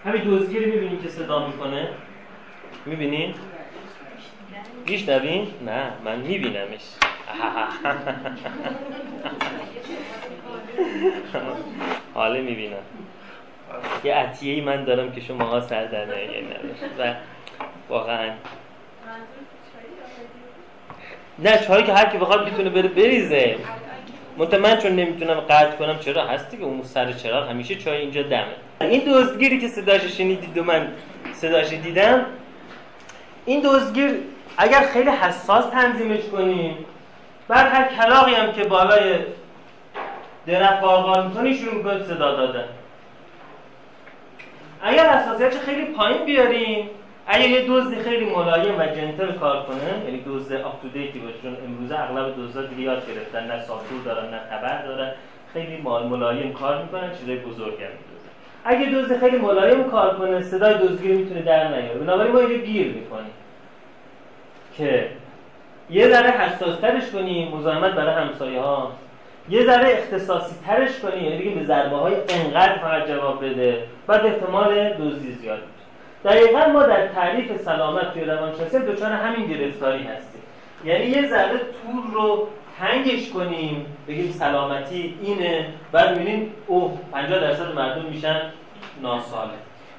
همین دزدگیر می‌بینید که صدا می‌کنه؟ می‌بینین؟ میشنوین؟ نه من میبینمش. حالا می‌بینم. یه عطیه ای من دارم که شما ها سر در و واقعا نه چایی که هر کی بخواد می‌تونه بره بریزه. منتها من چون نمی‌تونم قطع کنم چرا هستی که اون سر چراغ همیشه چای اینجا دمه. این دزدگیری که صداش شنیدید و من صداش دیدم این دزدگیر اگر خیلی حساس تنظیمش کنیم بعد هر کلاقی هم که بالای درخت قارقار می‌کنی شروع می‌کنه صدا دادن. اگر حساسیت خیلی پایین بیاریم اگر یه دزدی خیلی ملایم و جنتل کار کنه یعنی دزد آپ باشه چون امروزه اغلب دزدا دیگه یاد گرفتن نه ساتور دارن نه خبر دارن خیلی مال ملایم کار می‌کنن چیزای بزرگ هم اگه دزد خیلی ملایم کار کنه صدای دزدگیر می‌تونه در نیاره. بنابراین ما اینجا گیر می‌کنیم که یه ذره حساسترش کنیم مزاحمت برای همسایه ها یه ذره اختصاصی ترش کنیم یعنی بگیم به ضربه های انقدر فقط جواب بده. بعد احتمال دزدی زیاد میشه. دقیقا ما در تعریف سلامت توی روانشناسی دچار همین گرفتاری هستیم. یعنی یه ذره طول رو تنگش کنیم بگیم سلامتی اینه بعد می‌بینیم اوه 50 درصد مردم میشن ناسالم.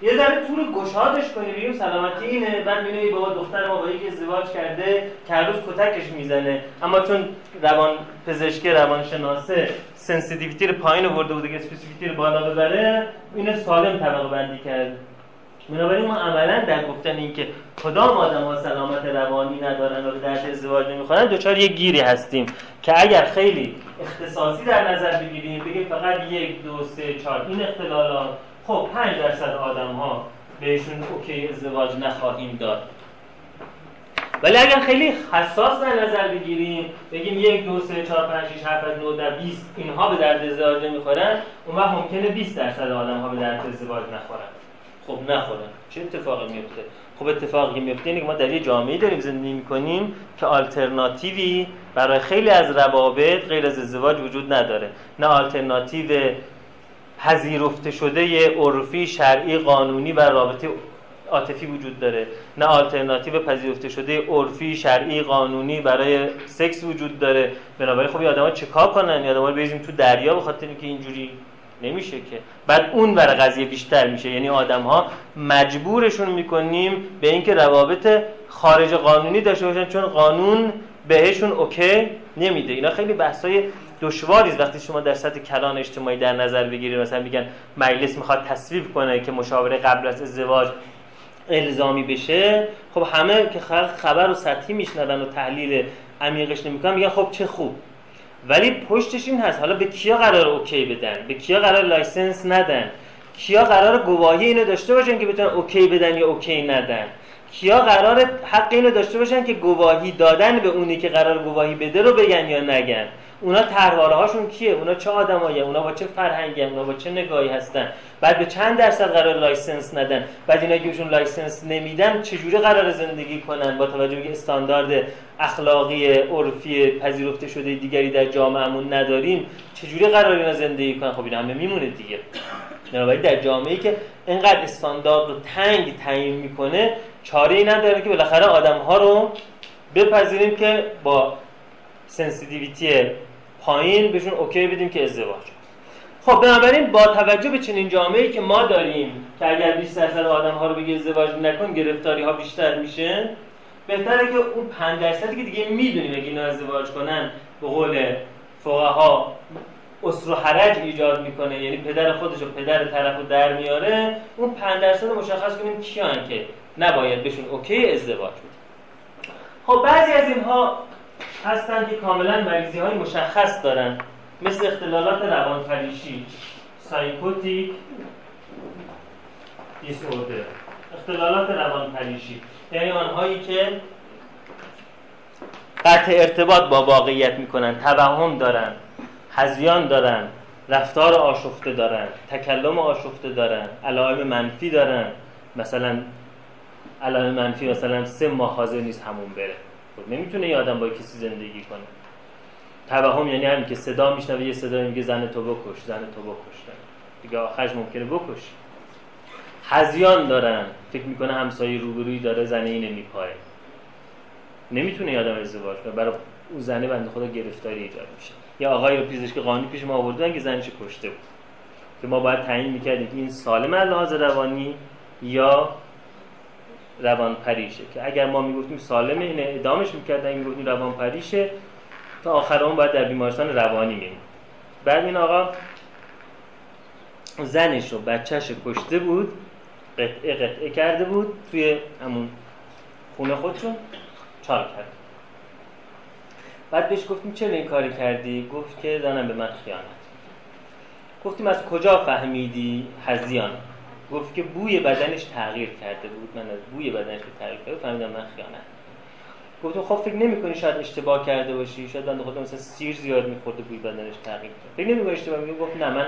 یه ذره طول گشادش کنیم. بگیم سلامتی اینه. بعد می‌بینیم بابا دختر ما با یکی ازدواج کرده که هر روز کتکش می‌زنه. اما چون روان پزشکی روانشناسه sensitivity رو پایین آورده بوده که specificity رو بالا ببره اینو سالم طبقه بندی کرد. بنابراین ما عملا در گفتن اینکه کدام آدم ها سلامت روانی ندارن و به درد ازدواج نمی‌خورن دچار یه گیری هستیم که اگر خیلی اختصاصی در نظر بگیریم بگیم فقط یک دو سه چهار. این اختلالات خب 5 درصد آدم ها بهشون اوکی ازدواج نخواهیم داد. ولی اگر خیلی حساس در نظر بگیریم بگیم یک دو سه چهار پنج شش هفت نه در 20 اینها به درد ازدواج نمی‌خورن اون وقت ممکنه 20 درصد آدم ها به درد ازدواج نخورن. خب نخورن. چه اتفاقی میفته خب اتفاقی میفته اینه که ما در یه جامعه داریم زندگی می‌کنیم که آلترناتیوی برای خیلی از روابط غیر از ازدواج وجود نداره. نه آلترناتیو پذیرفته شده عرفی شرعی قانونی و رابطه عاطفی وجود داره. نه آلترناتیو پذیرفته شده عرفی شرعی قانونی برای سکس وجود داره. بنابراین خب آدم‌ها چیکار کنن؟ آدم‌ها رو بریزیم تو دریا به خاطر اینکه اینجوری نمیشه که. بعد اون برای قضیه بیشتر میشه. یعنی آدم ها مجبورشون می‌کنیم به اینکه روابط خارج قانونی داشته باشن چون قانون بهشون okay نمیده. اینا خیلی بحثای دشواریست وقتی شما در سطح کلان اجتماعی در نظر بگیرید مثلا میگن مجلس می‌خواد تصویب کنه که مشاوره قبل از ازدواج الزامی بشه خب همه که خبر و سطحی میشنون و تحلیل عمیقش نمی‌کنن میگن خب چه خوب. ولی پشتش این هست. حالا به کیا قرار okay بدن؟ به کیا قرار license ندن؟ کیا قرار گواهی اینو داشته باشن که بتونن okay بدن یا okay ندن؟ کیا قرار حق اینو داشته باشن که گواهی دادن به اونی که قرار گواهی بده رو بگن یا نگن؟ اونا طرحواره هاشون کیه؟ اونا چه آدمایی اونا با چه فرهنگی اونا با چه نگاهی هستن؟ بعد به چند درصد قرار license ندن؟ بعد اینا که license نمیدن چجوری قرار زندگی کنن؟ با توجه به استاندارد اخلاقی عرفی پذیرفته شده دیگری در جامعهمون نداریم چجوری قرار اینا زندگی کنن؟ خب این همه میمونه دیگه. بنابراین در جامعه‌ای که اینقدر استاندارد رو تنگ تعیین می‌کنه چاره ای نداره که بالاخره آدم ها رو بپذیریم که با sensitivity پایین بهشون okay بدیم که ازدواج خب بنابراین با توجه به چنین جامعه‌ای که ما داریم که اگر 20 درصد آدم ها رو بگه ازدواج نکن گرفتاری ها بیشتر میشه بهتره که اون 5 درصدی که دیگه می‌دونیم اگه اینا ازدواج کنن به قول فقها عسر و حرج ایجاد می‌کنه. یعنی پدر خودش و پدر طرف رو در میاره اون 5 درصد مشخص کنیم کیان که نباید بهشون okay ازدواج بدیم خب بعضی از اینها هستن که کاملا مریضی های مشخص دارن مثل اختلالات روانپریشی psychotic disorder. اختلالات روانپریشی یعنی آنهایی که قطع ارتباط با واقعیت می‌کنن توهم دارن هزیان دارن رفتار آشفته دارن تکلم آشفته دارن علائم منفی دارن مثلا علائم منفی مثلا سه ماه حاضر نیست همون بره. خب نمی‌تونه یه آدم با کسی زندگی کنه. توهم یعنی همین که صدا میشنوه یه صدا میگه زن تو بکش زن تو بکش. دیگه آخرش ممکنه بکش. هزیان دارن. فکر می‌کنه همسایه روبرویی داره زنه اینه میپایه نمی‌تونه آدم ازدواج کنه. برای اون زنه بنده خدا گرفتاری ایجاد میشه. یا آقای رو پزشک قانونی پیش ما آوردن که زنش کشته بود. که ما باید تعیین می‌کردیم که این سالم لحاظ روانی یا روان پریشه که اگر ما می‌گفتیم سالمه این اعدامش می‌کردن این گفتیم روان پریشه تا آخر اون باید در بیمارستان روانی میمون. بعد این آقا زنش رو بچهش کشته بود قطعه قطعه کرده بود توی همون خونه خودشون چال کرد. بعد بهش گفتیم چرا این کاری کردی؟ گفت که زنم به من خیانت گفتیم از کجا فهمیدی؟ هزیان. گفت که بوی بدنش تغییر کرده بود. من از بوی بدنش که تغییر کرده فهمیدم من خیانت گفتم خب فکر نمی‌کنی شاید اشتباه کرده باشی؟ شاید بنده خودم مثلا سیر زیاد می‌خورده بوی بدنش تغییر کرد فکر نمی‌کنی اشتباه گفت نه من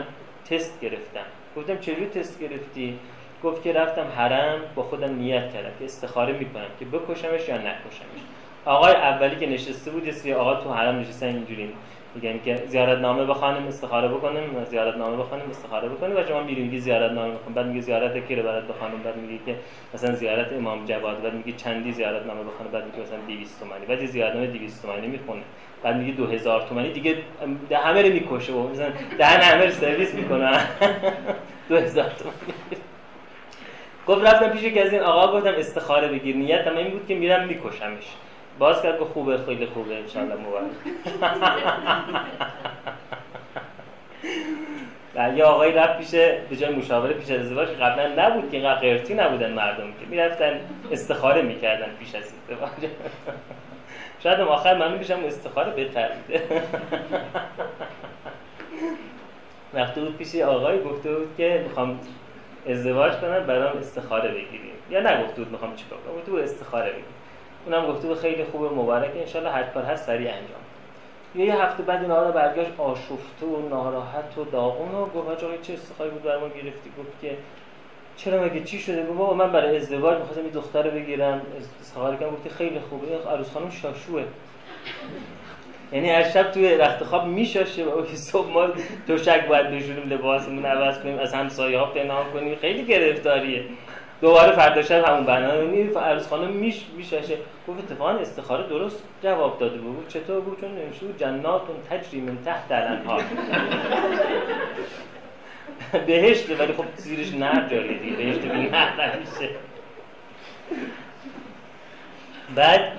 تست گرفتم. گفتم چجوری تست گرفتی؟ گفت که رفتم حرم با خودم نیت کردم که استخاره می‌کنم که بکشمش یا نکشمش. آقای اولی که نشسته بود یه آقا تو حرم نشستن اینجوری. میگن که زیارت نامه بخوانیم استخاره بکنیم زیارت نامه بخوانیم استخاره بکنیم و شما میریم میگی زیارت نامه بخونیم بعد میگه زیارت کی رو برات بخوانیم؟ بعد میگه که مثلا زیارت امام جواد. بعد میگه چندی زیارت نامه بخونه بعد میگه مثلا 200 تومانی. بعد زیارت نامه 200 تومانی می‌خونه. بعد میگه 2000 تومانی. دیگه ده همه رو می‌کشه. و مثلا دهن همه رو سرویس می‌کنه. 2000 تومانی. گفت رفتم پیش که از این آقا گفتم استخاره بگیر. نیت این بود که میرم میکشمش. باز کرد که خوبه خیلی خوبه انشالله مبارک. یه آقایی رفت پیش به جای مشاوره پیش از ازدواج قبلا نبود که اینقدر قرتی نبودن مردم که می‌رفتن استخاره می‌کردن پیش از ازدواج. شاید آخر من میشم استخاره بهتر میده. وقتی بود پیش آقای گفته بود که می‌خوام ازدواج کنم برام استخاره بگیریم. یا نگفته بود می‌خوام چیکار کنم گفته بود استخاره بگیریم. اونم گفته بود خیلی خوبه مبارکه انشالله هر کار هست سریع انجام. یه یه هفته بعد این آقا برگشت آشفته و ناراحت و داغون و گفت آقا چه استخاری بود برام گرفتی؟ گفت که چرا مگه چی شده؟ گفت بابا من برای ازدواج می‌خواستم یه دختر بگیرم. استخاره کردم گفتی خیلی خوبه. عروس خانم شاشوه. یعنی هر شب توی رخت خواب میشاشه و صبح ما شک باید بشوریم لباسمون عوض کنیم از همسایه ها پنهان کنیم. خیلی گرفتاریه. دوباره فردا شب همون بنا می عروس خانم میش میششه گفت اتفاقا استخاره درست جواب داده بود. چطور بود؟ چون نمیشه بود جناتون تجری من تحت الانهار. بهشته ولی خب زیرش نر جاریه دیگه بهشت به نر نمیشه. بعد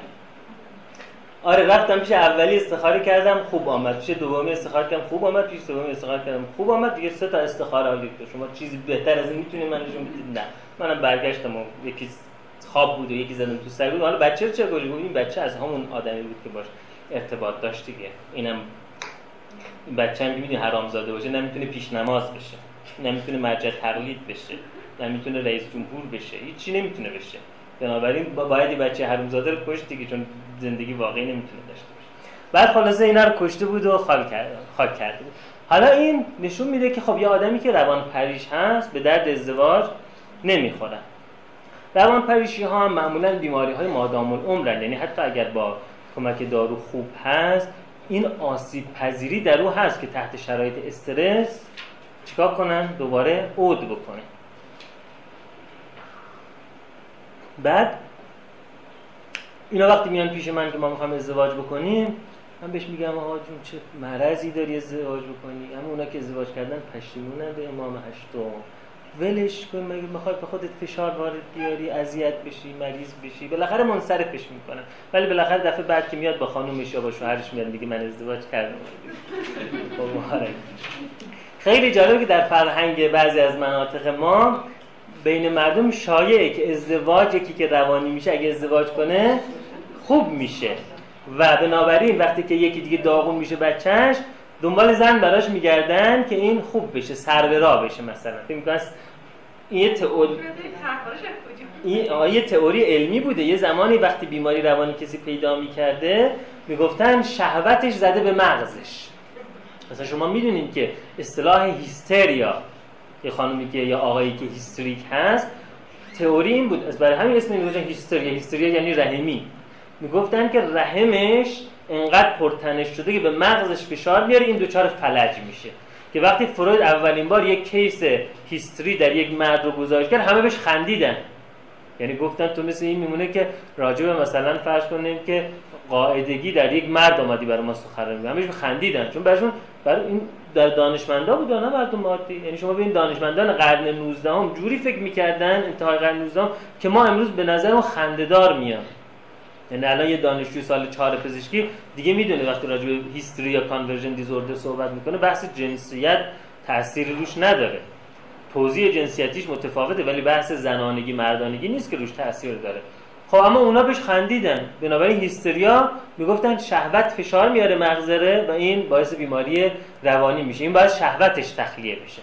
آره رفتم پیش اولی استخاره کردم خوب آمد. پیش دومی استخاره کردم خوب آمد. پیش سومی استخاره کردم خوب آمد. دیگه سه تا استخاره حالی شما چیزی بهتر از این می‌تونید من نشون بدید؟ نه. منم برگشتم و یکی خواب بود و یکی زدم تو سر بود. حالا بچه چه گوشی این بچه از همون آدمی بود که باش ارتباط داشت دیگه. اینم این بچه هم می‌بینی حرامزاده باشه نمی‌تونه پیش نماز بشه نمی‌تونه مرجع تقلید بشه نمی‌تونه رئیس جمهور بشه هیچی نمی‌تونه بشه. بنابراین باید این بچه حرومزاده رو کشت دیگه چون زندگی واقعی نمی‌تونه داشته باشه. بعد خلاصه اینا رو کشته بود و خاک خاک کرده بود. حالا این نشون میده که خب یه آدمی که روان پریش هست به درد ازدواج نمی‌خورن. روان پریشی ها هم معمولا بیماری های مادام العمرن. یعنی حتی اگر با کمک دارو خوب هست این آسیب پذیری در او هست که تحت شرایط استرس چیکار کنن؟ دوباره عود بکنه بعد اینا وقتی میان پیش من که ما می‌خوام ازدواج بکنیم من بهش میگم آقا جون چه مرضی داری ازدواج بکنی؟ اما اونا که ازدواج کردن پشیمونن به امام هشتم. ولش کن مگه می‌خوای به خودت فشار وارد بیاری اذیت بشی مریض بشی؟ بالاخره منصرفش می‌کنن. ولی بالاخره دفعه بعد که میاد با خانومش یا با شوهرش میاد میگه من ازدواج کردم. خب، خیلی جالبه که در فرهنگ بعضی از مناطق ما بین مردم شایعه که ازدواج یکی که روانی میشه اگه ازدواج کنه خوب میشه. و بنابراین وقتی که یکی دیگه داغون میشه بچهش دنبال زن براش میگردن که این خوب بشه سر به راه بشه مثلا. فکر این یه تئوری این یه تئوری علمی بوده. یه زمانی وقتی بیماری روانی کسی پیدا می‌کرده می‌گفتن شهوتش زده به مغزش. مثلا شما می‌دونید که اصطلاح هیستریا یه خانومی که یا آقایی که هیستریک هست تئوری این بود. از برای همین اسم می‌گفتن هیستریا. هیستریا یعنی رحمی. می‌گفتن که رحمش انقدر پرتنش شده که به مغزش فشار میاره این دوچار فلج میشه. که وقتی فروید اولین بار یک کیس هیستری در یک مرد رو گزارش کرد همه بهش خندیدن. یعنی گفتن تو مثل این میمونه که راجع به مثلا فرض کنیم که قاعدگی در یک مرد آمدی برای ما سخن میگه. همش خندیدن. چون براشون برای این در دانشمندا بود نه مردم عادی. یعنی شما ببین دانشمندان قرن 19 هم جوری فکر می‌کردن انتهای قرن 19 هم که ما امروز به نظر خندهدار میاد یعنی الان یه دانشجوی سال 4 پزشکی دیگه می‌دونه وقتی راجع به هیستوری یا کانورژن دیزوردر صحبت می‌کنه بحث جنسیت تأثیری روش نداره. توضیح جنسیتیش متفاوته ولی بحث زنانگی مردانگی نیست که روش تاثیر داره. خب اما اونا بهش خندیدن. بنابراین هیستریا می‌گفتن شهوت فشار میاره مغزره و این باعث بیماری روانی میشه. این باید شهوتش تخلیه بشه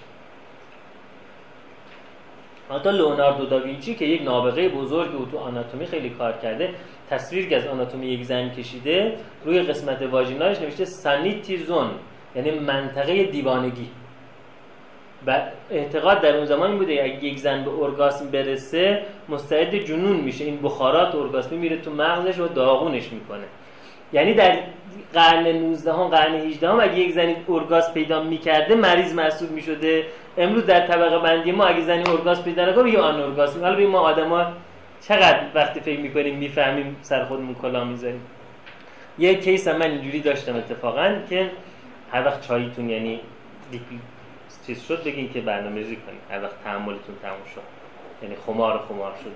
حتی لئوناردو داوینچی که یک نابغه بزرگ او تو آناتومی خیلی کار کرده تصویر که از آناتومی یک زن کشیده روی قسمت واژینالش نوشته سانیتی زون یعنی منطقه دیوانگی. و اعتقاد در اون زمان بوده اگه یک زن به ارگاسم برسه مستعد جنون میشه. این بخارات ارگاسمی میره تو مغزش و داغونش می‌کنه. یعنی در قرن 19 هم قرن 18 هم اگه یک زنی ارگاس پیدا می‌کرده مریض محسوب می‌شده. امروز در طبقه بندی ما اگه زنی ارگاس پیدا نکنه یا آن ارگاسم. حالا ما آدما چقدر وقتی فکر می‌کنیم می‌فهمیم سر خودمون کلا می‌ذاریم. یه کیس هم من اینجوری داشتم اتفاقا که هر وقت چایتون یعنی چیز شد بگین که برنامه ریزی کنیم هر وقت تحملتون تموم شد. یعنی خمار خمار شده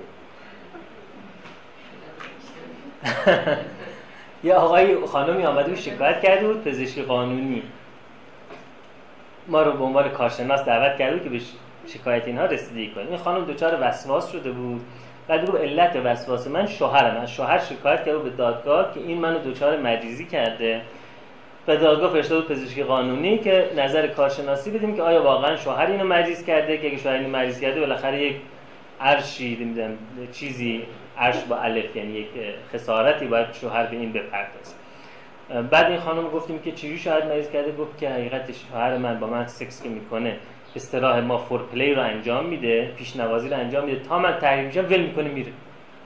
یه آقای خانمی آمده بود شکایت کرده بود پزشکی قانونی. ما رو به عنوان کارشناس دعوت کرده بود که به شکایت اینها رسیدگی کنیم. این خانم دچار وسواس شده بود. بعد رو علت وسواس من شوهرم. از شوهر شکایت کرده به دادگاه که این منو دچار مریضی کرده. و دادگاه فرستاد پزشکی قانونی که نظر کارشناسی بدیم که آیا واقعا شوهر اینو مریض کرده که اگه شوهر اینو مریض کرده بالاخره یک عرشی نمی‌دونم چیزی عرش با الف یعنی یک خسارتی باید شوهر به این بپردازه. بعد این خانم گفتیم که چجوری شاید مریض کرده؟ گفت که حقیقتش شوهر من با من سکس که می‌کنه. اصطلاح ما فور پلی رو انجام میده پیشنوازی رو انجام میده تا من تحریم میشم ول می‌کنه میره.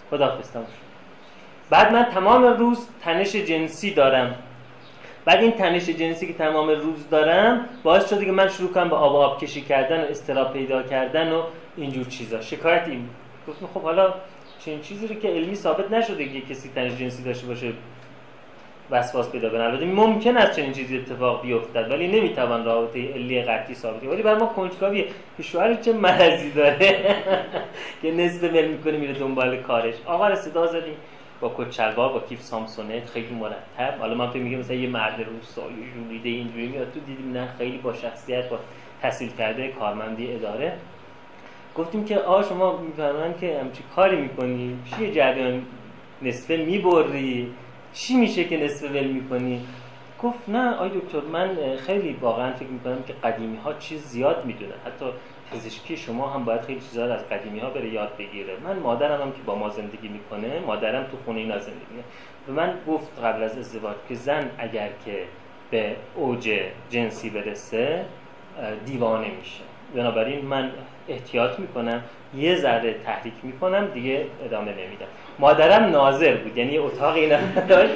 خداحافظ بعد من تمام روز تنش جنسی دارم. بعد این تنش جنسی که تمام روز دارم باعث شده که من شروع کنم به آب آب کشی کردن و استراب پیدا کردن و اینجور چیزا. شکایت این گفتم خب حالا چنین چیزی رو که علمی ثابت نشده که کسی تنش جنسی داشته باشه وسواس پیدا کنه البته ممکن است چنین چیزی اتفاق بیفتد ولی نمی‌توان رابطه علی قطعی ثابت ولی بر ما کنجکاویه. که شوهر چه مرضی داره؟ که نصف مل می‌کنه میره دنبال کارش. آقا رو صدا زدیم. با کچلوار با کیف سامسونت خیلی مرتب. حالا من فکر میگم مثلا یه مرد روستایی جولیده اینجوری میاد تو دیدیم نه خیلی با شخصیت با تحصیل کرده کارمندی اداره. گفتیم که آ شما می‌فهمن که همچی کاری می‌کنی؟ چیه جریان؟ نصفه می‌بری؟ چی میشه که نصف ول می‌کنی؟ گفت نه آی دکتر من خیلی واقعا فکر می‌کنم که قدیمی ها چیز زیاد می‌دونه حتی پزشکی شما هم باید خیلی چیزا از قدیمی ها بره یاد بگیره. من مادرم هم که با ما زندگی می‌کنه مادرم تو خونه اینا زندگی می‌کنه. به من گفت قبل از ازدواج که زن اگر که به اوج جنسی برسه دیوانه میشه. بنابراین من احتیاط می‌کنم یه ذره تحریک می‌کنم دیگه ادامه نمیدم. مادرم ناظر بود یعنی اتاق اینا داشت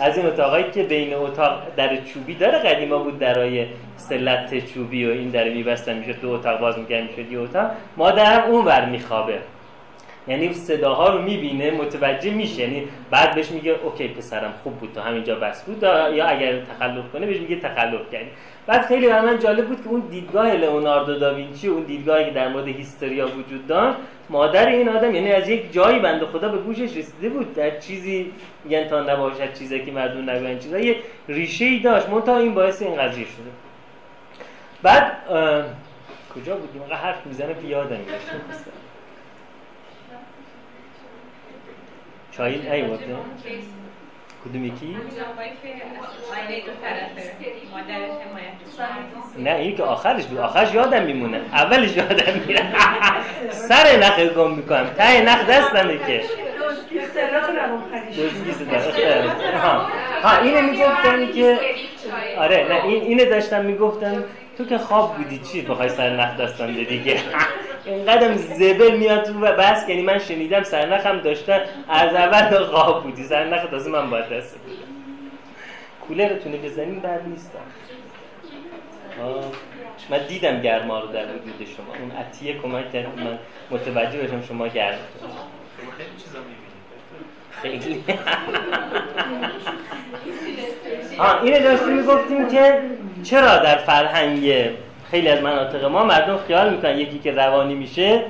از این اتاقایی که بین اتاق در چوبی داره قدیما بود درای سلت چوبی و این در میبستن می‌شد دو اتاق باز می‌کرد می‌شد یه اتاق. مادرم اون ور میخوابه. یعنی صداها رو می‌بینه متوجه میشه. یعنی بعد بهش میگه اوکی پسرم خوب بود تا همینجا بس بود. یا اگر تخلف کنه بهش میگه تخلف کردی. بعد خیلی برای من جالب بود که اون دیدگاه لئوناردو داوینچی اون دیدگاهی که در مورد هیستوریا وجود داشت مادر این آدم یعنی از یک جایی بنده خدا به گوشش رسیده بود. در چیزی میگن تا نباشد چیزی که مردم نگوین چیزا یه ریشه ای داشت. منتها این باعث این قضیه شده. بعد کجا بودیم؟ حرف می‌زنه که یادم میاد. چای ای بوده کدوم یکی؟ نه این که آخرش بود آخرش یادم میمونه. اولش یادم میره. سر نخ گم می‌کنم. تای نخ دستمه که ها اینه می‌گفتن که آره نه این اینه داشتم می‌گفتن تو که خواب بودی چی بخوای سر نخ دستم دیگه اینقدر زبل میاد تو بس یعنی من شنیدم سرنخم داشتن. از اول خواب بودی. سرنخ تازه من باید دست بودم کولرتونه بزنیم بر نیستم. من دیدم گرما رو در وجود شما. اون عطیه کمک کرد. من متوجه بشم شما گرم. خیلی آه اینه داشتیم می‌گفتیم که چرا در فرهنگ خیلی از مناطق ما مردم خیال می‌کنن یکی که روانی میشه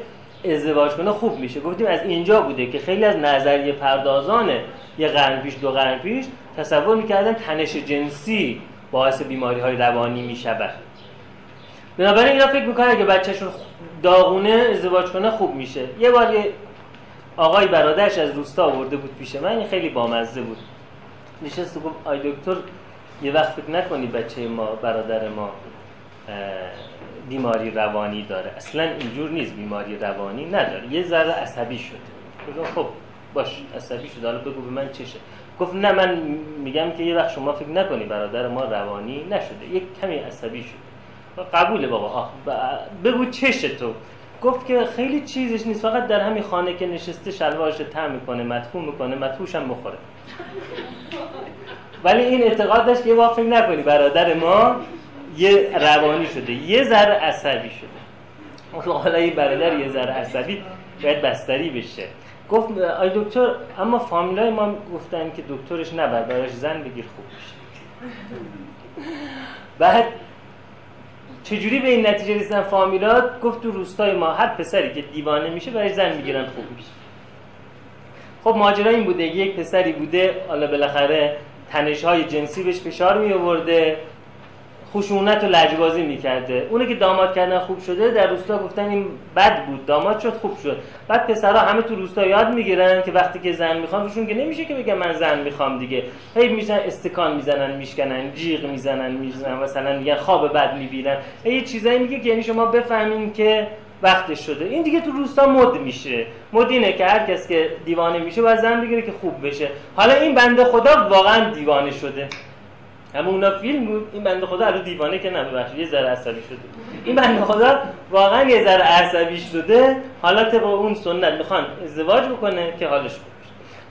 ازدواج کنه خوب میشه. گفتیم از اینجا بوده که خیلی از نظریه پردازان یه قرن پیش دو قرن پیش تصور می‌کردن تنش جنسی باعث بیماری های روانی می‌شود. بنابراین اینا فکر می‌کنن اگه بچهشون داغونه ازدواج کنه خوب میشه. یه بار یه آقای برادرش از روستا آورده بود پیش من این خیلی بامزه بود. نشست گفت آی دکتر یه وقت فکر نکنی بچه ما برادر ما بیماری روانی داره. اصلا اینجور نیست بیماری روانی نداره. یه ذره عصبی شده. خب باش عصبی شده. حالا بگو به من چشه گفت نه من میگم که یه وقت شما فکر نکنی برادر ما روانی نشده. یک کمی عصبی شده. قبوله بابا. آه بگو چشه تو؟ گفت که خیلی چیزش نیست. فقط در همین خانه که نشسته شلوارش تم می‌کنه مدفوع می‌کنه مدفوعش هم بخوره ولی این اعتقاد داشت که فکر نکنی برادر ما یه روانی شده یه ذره عصبی شده. حالا یه برادر یه ذره عصبی باید بستری بشه. گفت آی دکتر اما فامیلای ما گفتن که دکترش نبر براش زن بگیر خوب میشه بعد چجوری به این نتیجه رسیدن فامیلات؟ گفت تو روستای ما هر پسری که دیوانه میشه برای زن می‌گیرن خوب میشه. خب ماجرا این بوده یک پسری بوده حالا بالاخره تنش های جنسی بهش فشار می آورده خشونت و لجبازی می‌کرده. اونی که داماد کردن خوب شده در روستا گفتن این بد بود. داماد شد خوب شد. بعد پسرها همه تو روستا یاد می‌گیرن که وقتی که زن می‌خوان روشون که نمیشه که بگن من زن می‌خوام دیگه. هی میشن استکان می‌زنن میشکنن جیغ می‌زنن می‌زنن مثلا میگن خواب بد می‌بینن. یه چیزایی میگه که یعنی شما بفهمین که وقتش شده. این دیگه تو روستا مد میشه. مد اینه که هر کس که دیوانه میشه باید زن بگیره که خوب بشه. حالا این بنده خدا واقعا دیوانه شده. اما اونا فیلم بود. این بنده خدا الان دیوانه که نه یه ذره عصبی شده. این بنده خدا واقعا یه ذره عصبی شده. حالا با اون سنت می‌خوان ازدواج بکنه که حالش خوب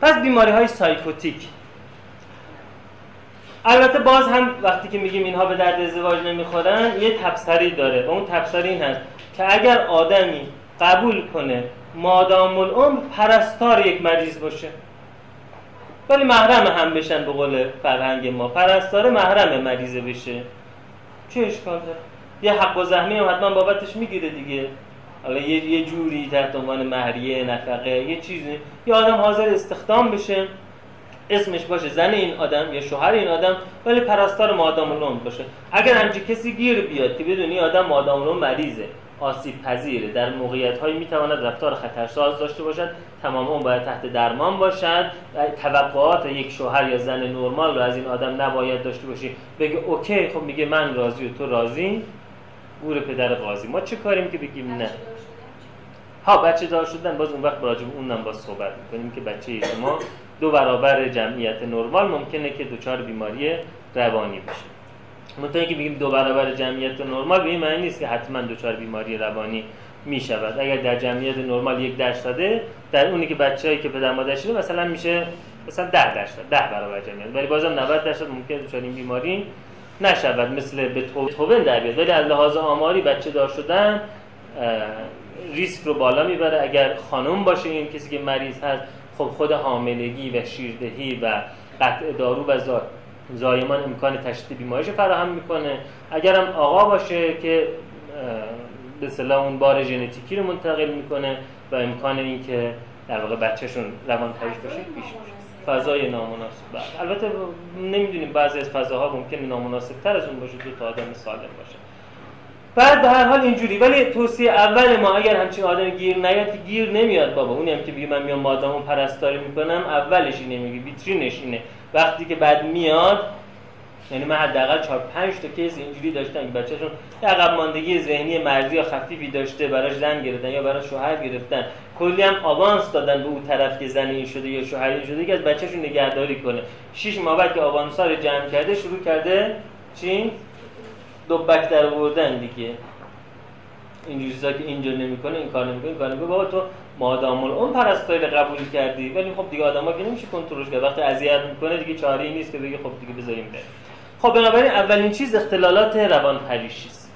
پس بیماری های سایکوتیک. البته باز هم وقتی که میگیم اینها به درد ازدواج نمی‌خورن یه تبصری داره. و اون تبصری این هست که اگر آدمی قبول کنه مادام العمر پرستار یک مریض باشه. ولی محرم هم بشن به قول فرهنگ ما. پرستاره محرم مریضه بشه. چه اشکال داره؟ یه حق و زحمی هم حتما بابتش می‌گیره دیگه. حالا یه, یه جوری تحت عنوان مهریه نفقه یه چیزی. یه آدم حاضر استخدام بشه. اسمش باشه زن این آدم یا شوهر این آدم ولی پرستار مادام باشه. اگر همچی کسی گیر بیاد که بدونی آدم مادام مریضه. آسیب پذیره. در موقعیت هایی می‌تواند رفتار خطرساز داشته باشد. تمام اون باید تحت درمان باشد. توقعات یک شوهر یا زن نرمال رو از این آدم نباید داشته باشی. بگه اوکی خب میگه من راضی و تو راضی؟ گور پدر قاضی. ما چه کاریم که بگیم نه؟ ها بچه دار شدن. باز اون وقت راجب اونم باز صحبت می‌کنیم که بچه شما دو برابر جمعیت نرمال ممکنه که دچار بیماری روانی بشه. منطقه که بگیم دو برابر جمعیت نرمال به این معنی نیست که حتما دچار بیماری روانی می شود اگر در جمعیت نرمال یک درصده در اونی که بچه‌ای که پدر مادر شده مثلا میشه مثلا 10 درصد 10 برابر جمعیت. ولی بازم 90 درصد ممکن دچار این بیماری نشود مثل به توون در بیاد. ولی از لحاظ آماری بچه دار شدن ریسک رو بالا می‌بره. اگر خانم باشه این کسی که مریض هست خب خود حاملگی و شیردهی و قطع دارو و زایمان امکان تشدید بیماریش فراهم می‌کنه. اگرم آقا باشه که به صلاح اون بار ژنتیکی رو منتقل می‌کنه و امکان اینکه در واقع بچهشون روان تریش باشه پیش فضای نامناسب. بله. البته نمی‌دونیم بعضی از فضاها ممکنه نامناسب تر از اون باشه دو تا آدم سالم باشه. بعد به هر حال اینجوری. ولی توصیه اول ما اگر همچین آدم گیر نیاد گیر نمیاد بابا. اونی هم که بگه من میام مادامو پرستاری می‌کنم اولش اینه میگه ویترینش اینه. وقتی که بعد میاد یعنی من حداقل 4 5 تا کیس اینجوری داشتم که بچه‌شون عقب ماندگی ذهنی مرزی یا خفیفی داشته براش زن گرفتن یا براش شوهر گرفتن. کلی هم آوانس دادن به اون طرف که زن این شده یا شوهر این شده که از بچه‌شون نگهداری کنه. 6 ماه بعد که آوانسا رو جمع کرده شروع کرده چی؟ دوبک در آوردن دیگه. اینجوری چیزا که اینجا نمی‌کنه این کار نمی‌کنه این کار نمی‌کنه. بابا تو مادام اون پرستاری قبول کردی ولی خب دیگه آدما که نمیشه کنترلش کرد. وقتی اذیت می‌کنه دیگه چاره ای نیست که بگی خب دیگه بذاریم بره خب بنابراین اولین چیز اختلالات روان پریشی است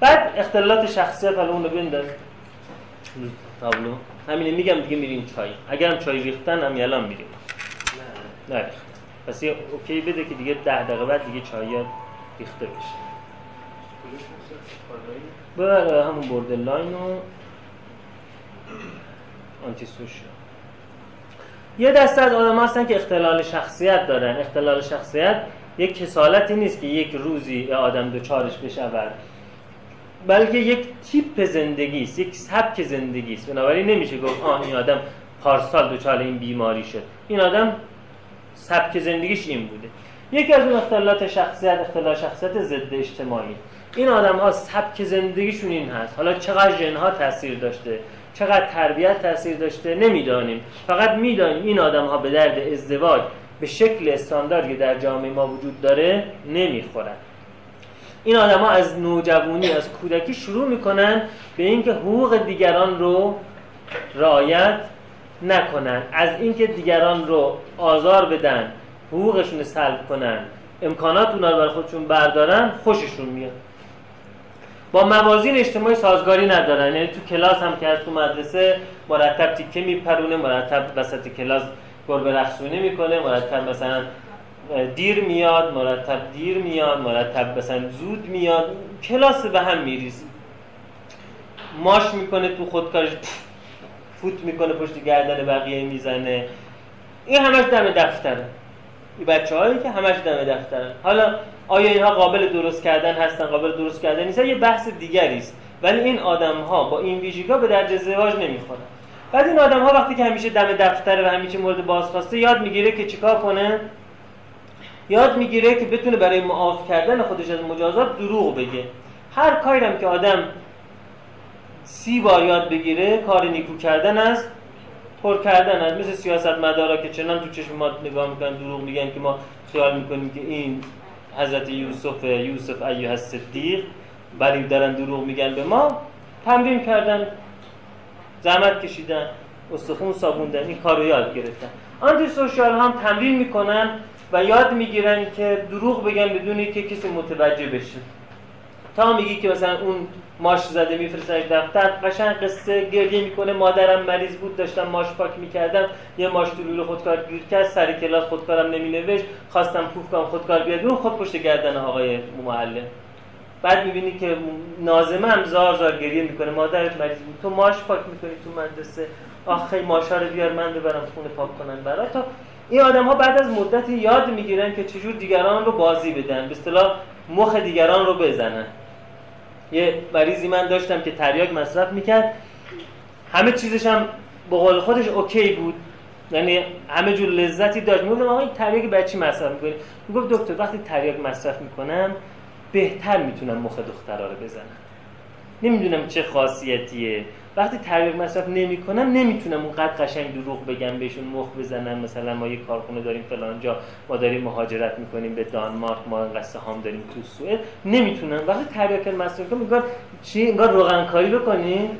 بعد اختلالات شخصیت حالا اون رو بنداز. تابلو. همین میگم دیگه میریم چای. اگرم چای ریختن هم الان میریم. نه. نه پس یه okay بده که دیگه ده دقیقه بعد دیگه چای ریخته بشه. بله همون borderline و antisocial یه دسته از آدم هستن که اختلال شخصیت دارن. اختلال شخصیت یک کسالتی نیست که یک روزی آدم دوچارش بشود. بلکه یک تیپ زندگی است یک سبک زندگی است. بنابراین نمیشه گفت آه این آدم پارسال دوچار این بیماری شد. این آدم سبک زندگیش این بوده. یکی از اون اختلالات شخصیت اختلال شخصیت ضد اجتماعی. این آدم ها سبک زندگیشون این هست. حالا چقدر جنها تاثیر داشته چقدر تربیت تاثیر داشته نمی‌دانیم. فقط می‌دانیم این آدم ها به درد ازدواج به شکل استانداردی در جامعه ما وجود داره نمی‌خورن. این آدم ها از نوجوانی از کودکی شروع می‌کنن به اینکه حقوق دیگران رو رعایت نکنن. از اینکه دیگران رو آزار بدن حقوقشون سلب کنن. امکانات اونا رو برای خودشون بردارن خوششون میاد. با موازین اجتماعی سازگاری ندارن. یعنی تو کلاس هم که از تو مدرسه مرتب تیکه میپرونه مرتب وسط کلاس گربه رخصونه می‌کنه مرتب مثلا دیر میاد مرتب دیر میاد مرتب مثلا زود میاد. کلاس به هم میریز. ماش می‌کنه تو خودکارش فوت می‌کنه پشت گردن بقیه می‌زنه. این همش دم دفتره. این بچه هایی که همش دم دفترن حالا آیا اینها قابل درست کردن هستن قابل درست کردن نیستن؟ یه بحث دیگری است. ولی این آدم ها با این ویژگی‌ها به درد ازدواج نمی‌خورن. بعد این آدم ها وقتی که همیشه دم دفتر و همیشه مورد بازخواسته یاد می‌گیره که چیکار کنه؟ یاد می‌گیره که بتونه برای معاف کردن خودش از مجازات دروغ بگه. هر کاری هم که آدم سی بار یاد بگیره کار نیکو کردن از پر کردن از مثل سیاست مدارا که چنان تو چشم ما نگاه می‌کنن دروغ میگن که ما خیال می‌کنیم که این حضرت یوسف یوسف ایوه صدیق ولی دارن دروغ میگن به ما تمرین کردن زحمت کشیدن استخون صابوندن این کار رو یاد گرفتن. آنتی سوشال هم تمرین می‌کنن و یاد می‌گیرن که دروغ بگن بدون که کسی متوجه بشه. تا میگی که مثلا اون ماش زده میفرستنش دفتر. قشنگ قصه گریه می‌کنه. مادرم مریض بود داشتم ماش پاک می‌کردم. یه ماش تو خودکار گیر کرد. سر کلاس خودکارم نمینوشت. خواستم پوف کنم خودکار بیاد اون خود پشت گردن آقای معلم بعد می‌بینی که نازمه هم زار زار گریه می‌کنه. مادرت مریض بود. تو ماش پاک می‌کنی تو مدرسه؟ آخه ماشا رو بیار من ببرم خونه پاک کنن برا تا این آدم ها بعد از مدتی یاد می‌گیرن که چجور دیگران رو بازی بدن. به اصطلاح مخ دیگران رو بزنن. یه مریضی من داشتم که تریاک مصرف می‌کرد. همه چیزش هم به قول خودش اوکی بود. یعنی همه جور لذتی داشت. می‌گفتم آقا این تریاک بچی مصرف می‌کنی؟ می‌گفت دکتر وقتی تریاک مصرف می‌کنم بهتر می‌تونم مخ دخترها رو بزنم. نمی‌دونم چه خاصیتیه. وقتی تریاک مصرف نمی‌کنم نمی‌تونم اونقدر قشنگ دروغ بگم بهشون مخ بزنم. مثلا ما یه کارخونه داریم فلان جا ما داریم مهاجرت می‌کنیم به دانمارک ما انقدر سهام داریم تو سوئد. نمی‌تونم. وقتی تریاک مصرف کنم میگن چی؟ انگار روغن کاری بکنیم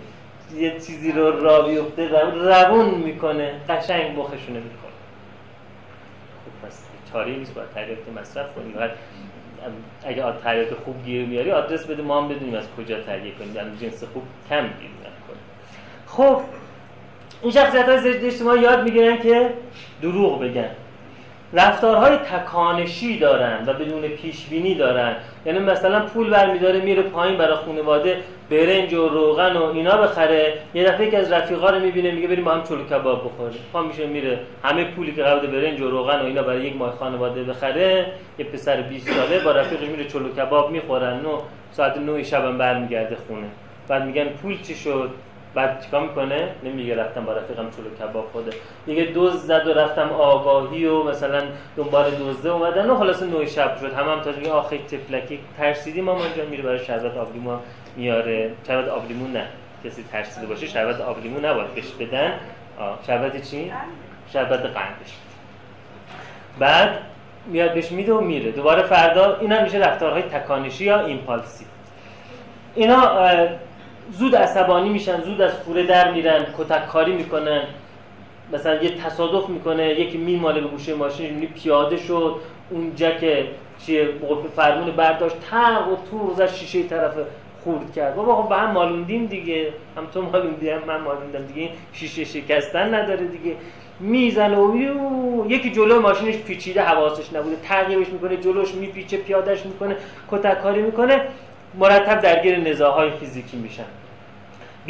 یه چیزی رو را بیفته روون می‌کنه. قشنگ مخشونه می‌کنه خب پس چاره نیست. باید تریاک مصرف کنیم. اگه تریاک خوب گیر میاری آدرس بده. ما هم بدونیم از کجا تهیه کنیم. در جنس خوب کم گیر خب این شخصیت های ضد اجتماعی یاد می‌گیرن که دروغ بگن. رفتارهای تکانشی دارن و بدون پیش بینی دارن. یعنی مثلا پول برمیداره میره پایین برای خانواده برنج و روغن و اینا بخره. یه دفعه که از رفیقا رو می‌بینه میگه بریم با هم چلو کباب بخوریم. پا میشه میره. همه پولی که قبل برنج و روغن و اینا برای یک ماه خانواده بخره یه پسر 20 ساله با رفیقش میره چلو کباب می‌خورن. و ساعت 9 شب برمیگرده خونه. بعد میگن پول چی شد؟ بعد چیکار می‌کنه؟ نمیگه رفتم با رفیقم چلو کباب خوده. میگه دوز زد و رفتم آگاهی و مثلا دنبال دوزده اومدن و خلاص نوع شب شد. هم هم تا میگه آخه تفلکی ترسیدی ما اونجا میره برای شربت آبلیمو میاره. شربت آبلیمو نه. کسی ترسیده باشه شربت آبلیمو نباید بهش بدن. شربت چی؟ شربت قندش. بعد میاد بهش میده و میره. دوباره فردا این هم میشه رفتارهای تکانشی یا ایمپالسی. اینا زود عصبانی میشن زود از خوره در میرن کتک کاری می‌کنن مثلا یه تصادف می‌کنه یکی میماله به گوشه ماشین پیاده شد اونجا که چیه فرمون برداشت تق و تور زد شیشه طرف خورد کرد. بابا خب به هم مالوندیم دیگه. هم تو مالوندی هم من مالوندم دیگه. شیشه شکستن نداره دیگه. می‌زنه و یکی جلو ماشینش پیچیده حواسش نبوده. تغییرش می‌کنه جلوش میپیچه پیادش می‌کنه کتک کاری می‌کنه. مرتب درگیر نزاهای فیزیکی میشن.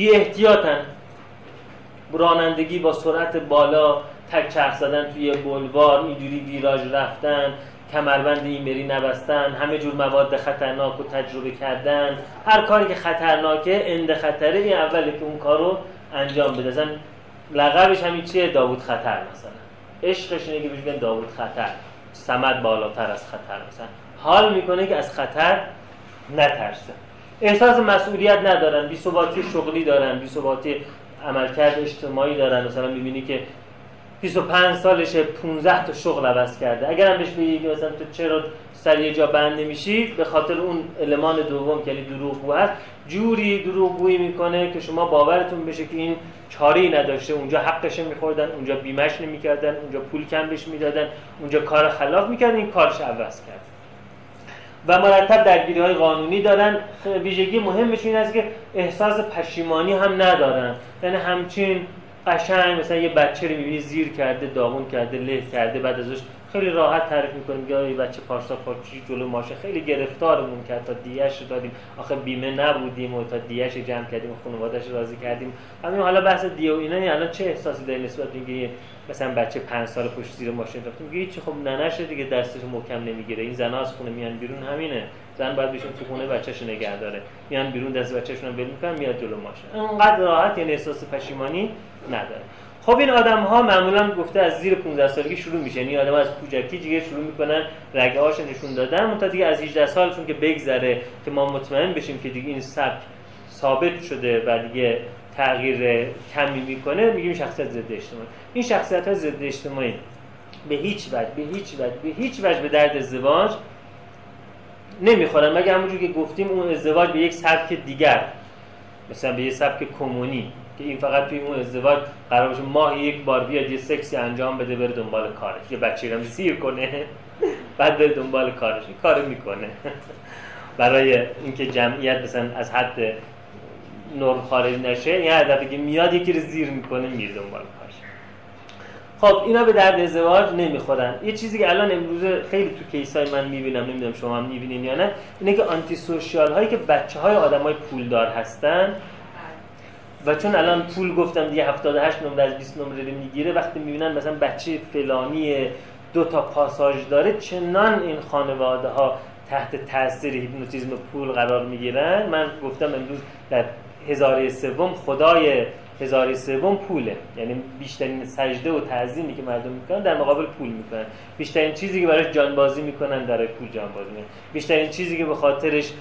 بی احتیاطن. رانندگی با سرعت بالا تک چرخ زدن توی بلوار اینجوری ویراژ رفتن کمربند ایمری نبستن همه جور مواد خطرناک رو تجربه کردن. هر کاری که خطرناکه اند خطره این اوله که اون کارو انجام بده. زن لقبش همین چیه؟ داوود خطر مثلا. عشقش اینه که بگن داوود خطر. سمت بالاتر از خطر مثلا. حال می‌کنه که از خطر نترسه. احساس مسئولیت ندارن. بی ثباتی شغلی دارن بی ثباتی عملکرد اجتماعی دارن. مثلا می‌بینی که 25 سالشه 15 تا شغل عوض کرده. اگر هم بهش بگی مثلا تو چرا سر یه جا بند نمیشی به خاطر اون المان دوم که یعنی دروغگو هست جوری دروغگویی می‌کنه که شما باورتون بشه که این چاری نداشته. اونجا حقش میخوردن اونجا بیمش نمی‌کردن اونجا پول کم بهش می‌دادن اونجا کار خلاف می‌کردن این کارش عوض کرد. و مرتب درگیری های قانونی دارن. ویژگی مهمش این است که احساس پشیمانی هم ندارن. یعنی همچین قشنگ مثلا یه بچه رو می‌بینی زیر کرده داغون کرده له کرده بعد ازش خیلی راحت تعریف می‌کنیم که یه بچه پارسا پارچی جلو ماشه. خیلی گرفتارمون کرد تا دیش دادیم. آخه بیمه نبودیم و تا دیش جمع کردیم و خانواده‌اش راضی کردیم. همین حالا بحث دیو اینا الان چه احساسی داری نسبت به مثلا بچه پنج سال پشت زیر ماشین رفته میگه هیچ خب ننشه دیگه دستش محکم نمی‌گیره. این زنا از خونه میان بیرون همینه. زن باید بشین تو خونه بچه‌ش نگه داره. میان بیرون دست بچه‌شون رو ول می‌کنن میاد جلو ماشین. انقدر راحت یعنی احساس پشیمانی نداره. خب این آدم ها معمولا گفته از زیر 15 سالگی شروع میشه. یعنی آدم از کودکی دیگه شروع می‌کنن رگه هاش نشون دادن. تا دیگه از 18 سالشون که بگذره که ما مطمئن بشیم که دیگه این سبک ثابت شده و دیگه تغییر کمی می‌کنه میگیم شخصیت ضد اجتماعی. این شخصیت های ضد اجتماعی. به هیچ وجه به هیچ وجه به هیچ وجه به درد ازدواج نمی‌خورن. مگه همونجور که گفتیم اون ازدواج به یک سبک دیگر مثلا به یک سبک کمونی که این فقط توی اون ازدواج قرار باشه ماهی یک بار بیاد یه سکسی انجام بده بره دنبال کارش. یه بچه رو سیر کنه بعد بره دنبال کارش. کار می‌کنه. برای اینکه جمعیت مثلا از حد نرم خارج نشه یه هدفی که میاد یکی رو زیر می‌کنه میره دنبال کارش. خب اینا به درد ازدواج نمی‌خورن. یه چیزی که الان امروزه خیلی تو کیسای من می‌بینم نمی‌دونم شما هم می‌بینین یا نه اینه که آنتی سوشیال هایی که بچه های آدم های پولدار هستن و چون الان پول گفتم دیگه 78 نمره از 20 نمره رو می‌گیره وقتی می‌بینن مثلا بچه فلانی دو تا پاساژ داره چنان این خانواده ها تحت تاثیر هیپنوتیزم پول قرار می‌گیرن. من گفتم امروز در هزاره سوم خدای هزاره سوم پوله. یعنی بیشترین سجده و تعظیمی که مردم می‌کنن در مقابل پول می‌کنن. بیشترین چیزی که براش جانبازی می‌کنن در پول جانبازی می‌کنن. بیشترین چیزی که به خاطرش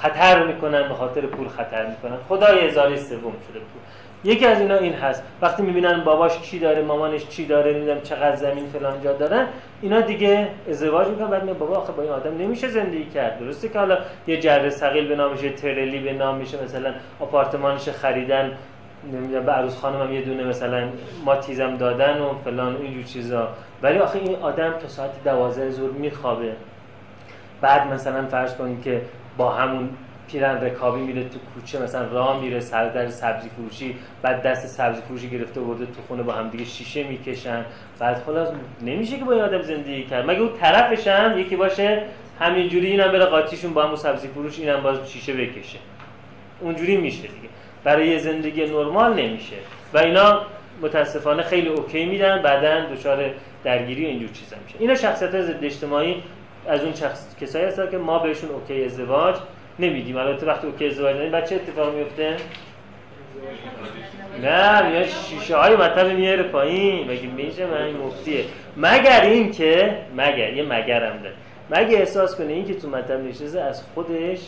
خطر می‌کنن به خاطر پول خطر می‌کنن. خدای هزاره سوم شده پول. یکی از اینا این هست. وقتی می‌بینن باباش چی داره مامانش چی داره نمی‌دونم چقدر زمین فلان جا دارن اینا دیگه ازدواج می‌کنن. بعد بابا آخه با این آدم نمیشه زندگی کرد. درسته که حالا یه جره ثقیل به نامش ترلی به نام میشه مثلا آپارتمانش خریدن نمی‌دونم به عروس خانم هم یه دونه مثلا ما تیزم دادن و فلان اینجور چیزا. ولی آخه این آدم تا ساعت دوازده زور میخوابه. بعد مثلا فرض کنید که با همون پیرن رکابی میره تو کوچه مثلا راه میره سر در سبزی فروشی بعد دست سبزی فروشی گرفته برده تو خونه با هم دیگه شیشه می‌کشن. بعد خلاص نمیشه که با این آدم زندگی کرد. مگه اون طرفش هم یکی باشه همینجوری اینم بره قاطیشون با هم سبزی فروش اینم باز شیشه بکشه. اونجوری میشه دیگه. برای زندگی نرمال نمیشه. و اینا متاسفانه خیلی okay میدن بعدا دچار درگیری و اینجور چیزا میشه. اینا شخصیت ضد اجتماعی از اون شخص کسایی هستن که ما بهشون okay ازدواج نمیدیم. البته وقتی okay ازدواج ندیم بچه اتفاق میفته نه میاد شیشه های مطب میاره پایین. مگه میشه؟ من این مفتیه. مگر این که مگر یه مگرم ده مگه احساس کنه این که تو مطب نشسته از خودش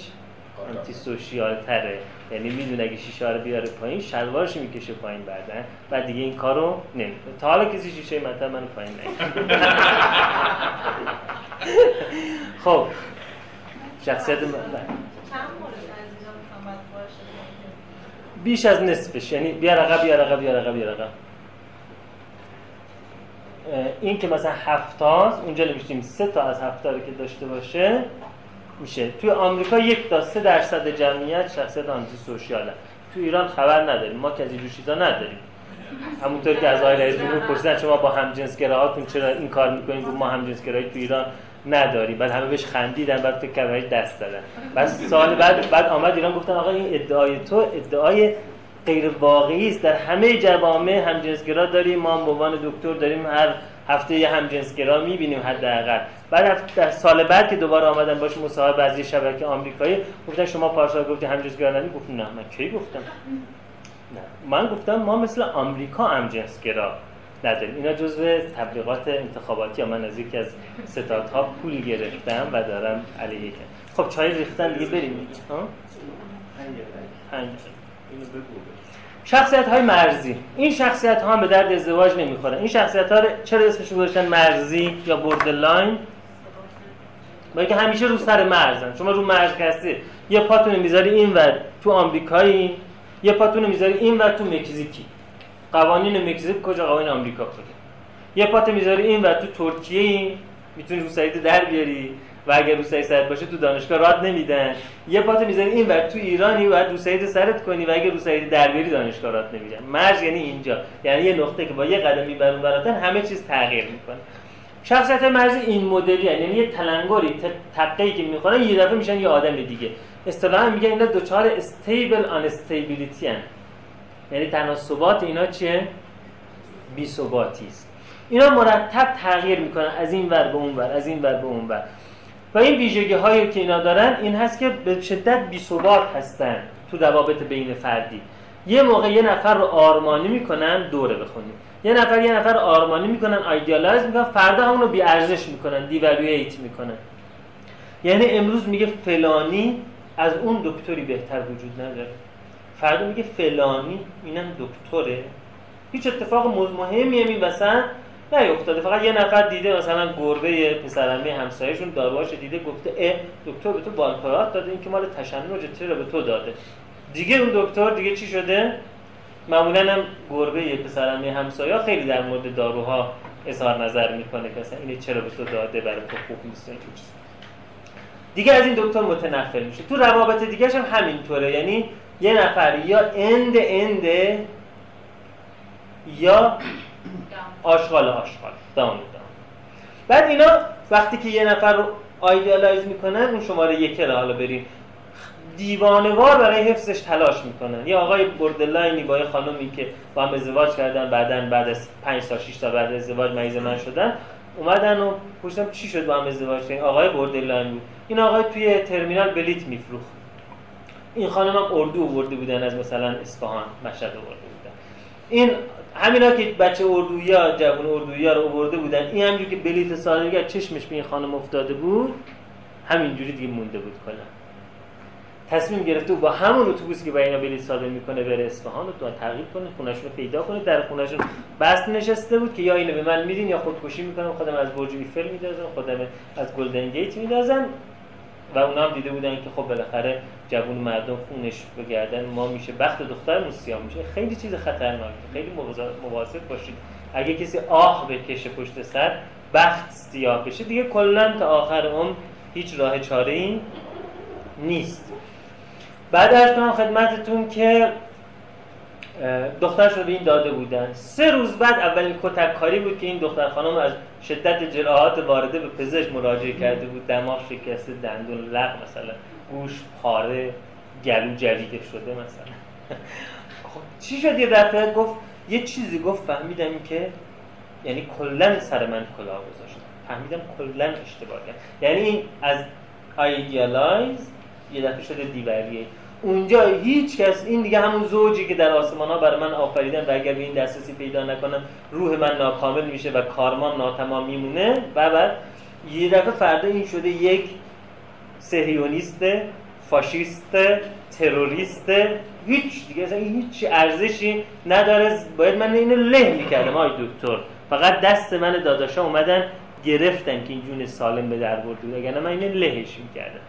انتی سوشیال تره یعنی می‌دونه اگه شیشه رو بیاره پایین شلوارش می‌کشه پایین بعدن بعد دیگه این کارو نمی‌کنه. تا حالا کسی شیشه مطب منو پایین نگه خب. شخصیت من بیش از نصفش. یعنی بیا رقم بیا رقم بیا رقم بیا رقم این که مثلا هفتاز اونجا نمیشتیم سه تا از هفتا که داشته باشه میشه. توی آمریکا یک تا سه درصد جمعیت شخصیت آنتی سوشیاله تو ایران خبر نداریم. ما که از اینجور چیزا نداریم. همونطور که از آقای رئیس جمهور پرسیدن شما با همجنسگراهاتون چرا این کار می‌کنید؟ ما همجنسگرایی تو ایران نداری. بعد همه بهش خندیدن بعد فکر کردن دست دادن بعد سال بعد بعد آمد ایران گفتن آقا این ادعای تو ادعای غیر واقعی است. در همه جوامع همجنسگرا داریم. ما به عنوان دکتر داریم هر هفته یه همجنسگرا می‌بینیم حداقل. بعد در سال بعد که دوباره آمدن باش مصاحبه از یه شبکه آمریکایی گفتن شما پارسال گفتی همجنسگرا نداری؟ گفتم نه. من کی گفتم؟ نه. من گفتم ما مثل آمریکا همجنسگرا. نداریم. اینا جزو تبلیغات انتخاباتی من از یکی از ستادها پول گرفتم و دارم علیه خب چای ریختن دیگه بریم. شخصیت های مرزی. این شخصیت ها به درد ازدواج نمی‌خورن. این شخصیت ها چرا اسمش گذاشتن مرزی یا borderline؟ با که همیشه رو سر مرزن. شما رو مرز هستی یه پاتون می‌ذاری این ور تو آمریکایی یه پاتون می‌ذاری این ور تو مکزیکی. قوانین مکزیک کجا قوانین آمریکا کجا یه پات می‌ذاری این و تو ترکیه این می‌تونی رو سعید در بیاری و اگر رو سعید باشه تو دانشگاه راد نمیدن. یه پات می‌ذاری این و تو ایرانی و رو سعید سرت کنی و اگر رو سعید در بیاری دانشگاه راد نمیدن. مرز یعنی اینجا. یعنی یه نقطه که با یه قدم میبرون براتن همه چیز تغییر می‌کنه. شخصیت مرزی این مدلی یعنی یه تلنگری تقی که می‌خورن یه دفعه میشن یه آدم دیگه. اصطلاحا میگن اینا دوچار استیبل آن استیبیلیتی یعنی تناسبات اینا چیه؟ بی است. اینا مرتب تغییر می‌کنن. از این ور به اون ور از این ور به اون ور. و این ویژگی هایی که اینا دارن این هست که به شدت بی هستن تو روابط بین فردی. یه موقع یه نفر رو آرمانی می‌کنن دوره بخونیم. یه نفر یه نفر آرمانی می‌کنن آیدیالایز می‌کنن فردا همون رو بی ارزش می‌کنن دیوالویت می‌کنن. یعنی امروز میگه فلانی از اون دکتری بهتر وجود نداره. فردا میگه فلانی اینم دکتره. هیچ اتفاق مهمی این وسط نیفتاده. فقط یه نفر دیده مثلا گربه پسرمه همسایهشون داروهاش دیده گفته اه دکتر به تو بالپرات داده این که مال تشنج رو به تو داده. دیگه اون دکتر دیگه چی شده؟ معمولا هم گربه پسرمه همسایه خیلی در مورد داروها اظهار نظر می‌کنه که مثلا اینه چرا به تو داده برای تو خوب نیست دیگه از این دکتر متنفر میشه. تو روابط دیگه هم همینطوره. یعنی یه نفر یا end end یا آشغال آشغال. down down بعد اینا وقتی که یه نفر رو idealize می‌کنن اون شماره یک حالا بریم. دیوانوار برای حفظش تلاش می‌کنن. یه آقای borderline ی با یه خانومی که با هم ازدواج کردن بعدا بعد از 5 تا 6 تا بعد ازدواج مریض من شدن اومدن و پرسیدم چی شد با هم ازدواج کردن؟ آقای بردلاین بود. این آقای توی ترمینال بلیت میفروخت. این خانم هم اردو آورده بودن از مثلا اصفهان مشهد آورده بودن. این همینا که بچه اردویا جوان اردویا رو آورده بودن این همینجوری که بلیت سالگرد چشمش به این خانم افتاده بود همینجوری دیگه مونده بود کلا. تصمیم گرفته با همون اتوبوسی که با اینا بلیط صادر می‌کنه بره اصفهان رو تعقیب کنه خونه‌شون رو پیدا کنه در خونه‌شون بست نشسته بود که یا اینو به من میدین یا خودکشی می‌کنم خودم از برج ایفل میدازم خودم از گلدن گیت میدازم. و اونا هم دیده بودن که خب بالاخره جوون مردم خونش بگردن ما میشه. بخت دختر سیاه میشه. خیلی چیز خطرناکه خیلی مواظب باشید. اگه کسی آه بکشه پشت سر بخت سیاه بشه. دیگه کلا تا آخر اون هیچ راه چاره این نیست. بعد از کنم خدمتتون که دخترش رو به این داده بودن. سه روز بعد اولین کتک کاری بود که این دختر خانم از شدت جراحات وارده به پزشک مراجعه کرده بود. دماغ شکسته دندون لق مثلا گوش پاره گلو جریده شده مثلا. خب چی شد یه دفعه؟ گفت یه چیزی گفت فهمیدم که یعنی کلا سر من کلاه گذاشت. فهمیدم کلا اشتباه کرد. یعنی از idealize یه دفعه شده دیوریه. اونجا هیچ کس این دیگه همون زوجی که در آسمان ها برای من آفریدن و اگر به این دسترسی پیدا نکنم روح من ناکامل میشه و کارمان ناتمام میمونه. و بعد یه دفعه فردا این شده یک سهیونیست فاشیست تروریست هیچ دیگه اصلا هیچ ارزشی نداره. باید من اینو له می‌کردم آی دکتر. فقط دست من داداشا اومدن گرفتن که این جون سالم به در برده بود. اگر من اینو لهش می‌کردم.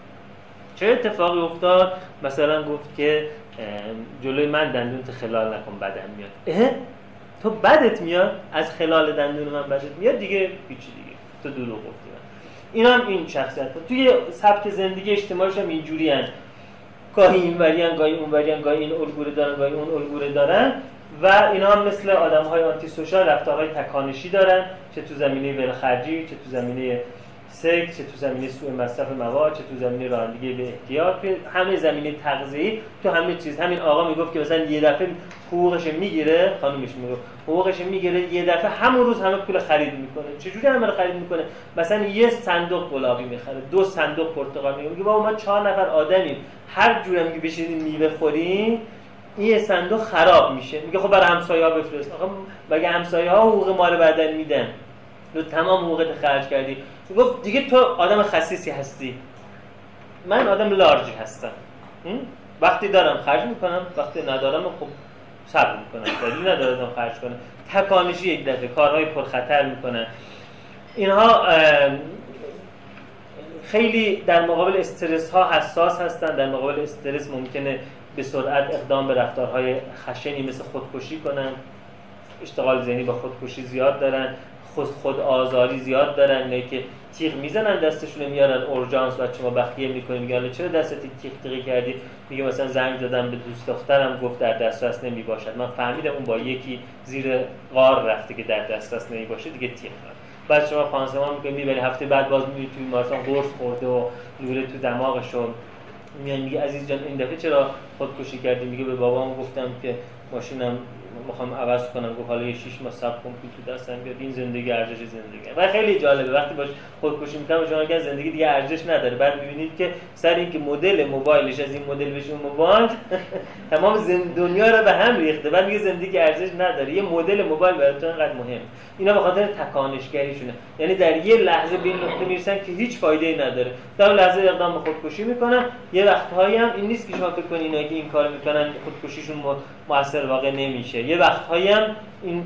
چه اتفاقی افتاد؟ مثلا گفت که جلوی من دندون خلال نکن بدن میاد. اه؟ تو بدت میاد؟ از خلال دندون من بدت میاد؟ دیگه هیچی دیگه. تو دروغ گفتی. من این هم این شخصیت. توی سبک زندگی اجتماعیش هم اینجوری هن. گاهی این وریان گاهی اون وریان گاهی این الگوره دارن گاهی اون الگوره دارن. و اینا هم مثل آدم های آنتی سوشال رفتارهای تکانشی دارن. چه تو زمینه ولخرجی چه تو زمینه سکس چه تو زمینه سوء مصرف مواد چه تو زمینه رانندگی به احتیاط. تو همه زمینه تغذیه‌ای تو همه چیز. همین آقا می‌گفت که مثلا یه دفعه حقوقش می‌گیره خانومش می‌گفت حقوقش می‌گیره یه دفعه همون روز همه پول خرید می‌کنه. چجوری همه رو خرید می‌کنه؟ مثلا یه صندوق گلابی می‌خره دو صندوق پرتقال میگه میگه بابا ما چهار نفر آدمیم. هر جورم که بشینیم میوه خوریم این صندوق خراب میشه. میگه خب برای همسایه‌ها بفرست. آقا مگه همسایه‌ها حقوق مال بدن میدن؟ تو تمام حقوقت خرج کردی. گفت دیگه تو آدم خصیصی هستی. من آدم لارجی هستم. وقتی دارم خرج می‌کنم وقتی ندارم خب صبر می‌کنم. دلیل ندارم خرج کنم. تکانشی یک دفعه کارهای پرخطر می‌کنن. اینها خیلی در مقابل استرس ها حساس هستن. در مقابل استرس ممکنه به سرعت اقدام به رفتارهای خشنی مثل خودکشی کنن. اشتغال ذهنی با خودکشی زیاد دارن. خود خود آزاری زیاد دارن نه که تیغ می‌زنن دستشون میارن اورژانس بچه ما بخیه می‌کنیم میگن چرا دستت تیغ تیغی کردی؟ میگه مثلا زنگ دادم به دوست دخترم گفت در دسترس نمی باشد من فهمیدم اون با یکی زیر غار رفته که در دسترس نمی باشه دیگه تیغ بعد شما پانسمان می‌کنی می‌بری هفته بعد باز میری توی مارسان قرص خورده و نوره تو دماغشون. میگه عزیز جان این دفعه چرا خودکشی کردی؟ میگه به بابام گفتم که ماشینم می‌خوام عوض کنم گفت حالا یه 6 ماه صبر کن تو دستم بیاد. این زندگی ارزش زندگی. و خیلی جالبه. وقتی باش خودکشی می‌کنم شما که زندگی دیگه ارزش نداره. بعد می‌بینید که سر اینکه مدل موبایلش از این مدل بشه موبایل تمام دنیا رو به هم ریخته. بعد میگه زندگی ارزش نداره. یه مدل موبایل براتون انقدر مهم. اینا به خاطر تکانشگریشونه. یعنی در یه لحظه به نقطه می‌رسن که هیچ فایده ای نداره. در لحظه اقدام به خودکشی می‌کنن یه وقتهایی هم این نیست که شما فکر کنید اینا که این کار می‌کنن خودکشیشون موثر واقع نمیشه. یه وقتهایی هم این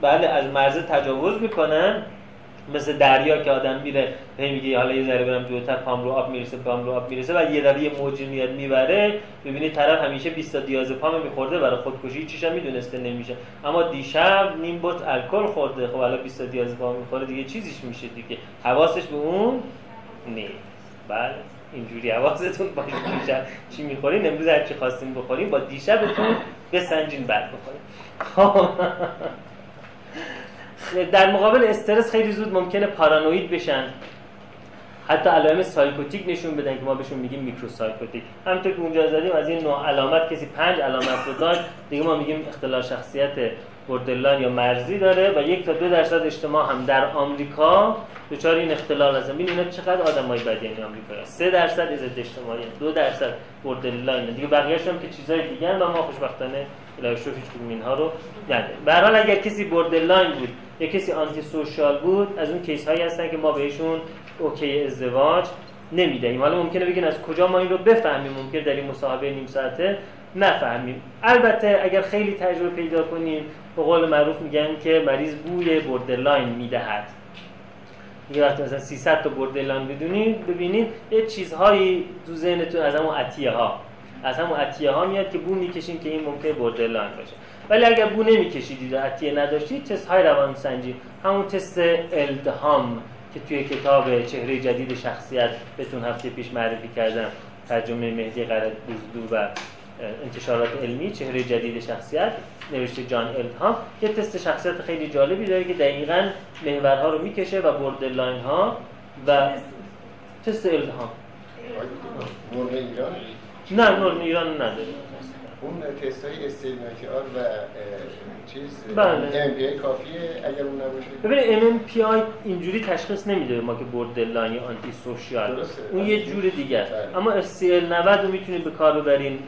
بله از مرزه تجاوز می‌کنن. مثل دریا که آدم میره هی میگه حالا یه ذره برم جلوتر پام رو آب می‌رسه پام رو آب می‌رسه و یه دفعه یه موج میاد می‌بره. ببینی طرف همیشه 20 تا دیازپام میخورده برای خودکشی چیش می‌دونسته نمیشه. اما دیشب نیم بطر الکل خورده. خب حالا 20 تا دیازپام می‌خوره دیگه چیزیش میشه دیگه. حواسش به اون نیست. بله. اینجوری حواستون باشه. دیشب چی می‌خورین؟ امروز هر چی خواستین بخورین با دیشبتون بسنجین بعد بخورین. خب. در مقابل استرس خیلی زود ممکنه پارانوید بشن. حتی علائم psychotic نشون بدن که ما بهشون میگیم micro psychotic همونطور که اونجا زدیم از این نوع علامت کسی پنج علامت رو داشت دیگه ما میگیم اختلال شخصیت borderline یا مرزی داره و یک تا دو درصد اجتماع هم در آمریکا دچار این اختلال هستن. ببین اینا چقدر آدمای بدی این آمریکا. هست 3 درصد از اجتماعی دو درصد borderline دیگه بقیه‌اش هم که چیزای دیگه و ما خوشبختانه الهی شکر هیچ اینها رو نده به هر حال اگر کسی borderline بود یا کسی antisocial بود از اون case هایی هستن که ما بهشون okay ازدواج نمی‌دهیم. حالا ممکنه بگین از کجا ما این رو بفهمیم؟ ممکنه در این مصاحبه نیم ساعته نفهمیم. البته اگر خیلی تجربه پیدا کنیم به قول معروف میگن که مریض بوی بردرلاین می‌دهد. یه وقت مثلا 300 تا بردرلاین بدونید ببینید یه چیزهایی تو ذهنتون از همون عطیه ها از همون عطیه ها میاد که بو می‌کشیم که این ممکنه بردرلاین باشه. ولی اگر بو نمیکشیدید و عطیه نداشتید تست های روانسنجی همون تست الدهام که توی کتاب چهره جدید شخصیت بهتون هفته پیش معرفی کردم ترجمه مهدی قرد بزدو و انتشارات علمی چهره جدید شخصیت نوشته جان الهام. یه تست شخصیت خیلی جالبی داره که دقیقا محورها رو می‌کشه و بردرلاین ها و تست الهام. نه نرم ایران نداره. اون تست های آر و چیز بله. ام کافیه اگر اون نباشه؟ ببینید ام پی آی اینجوری تشخیص نمیده ما که بردرلاین یا آنتی سوشیال اون یه جور دیگه بله. اما اس سی ال 90 رو می‌تونید به کار ببرین.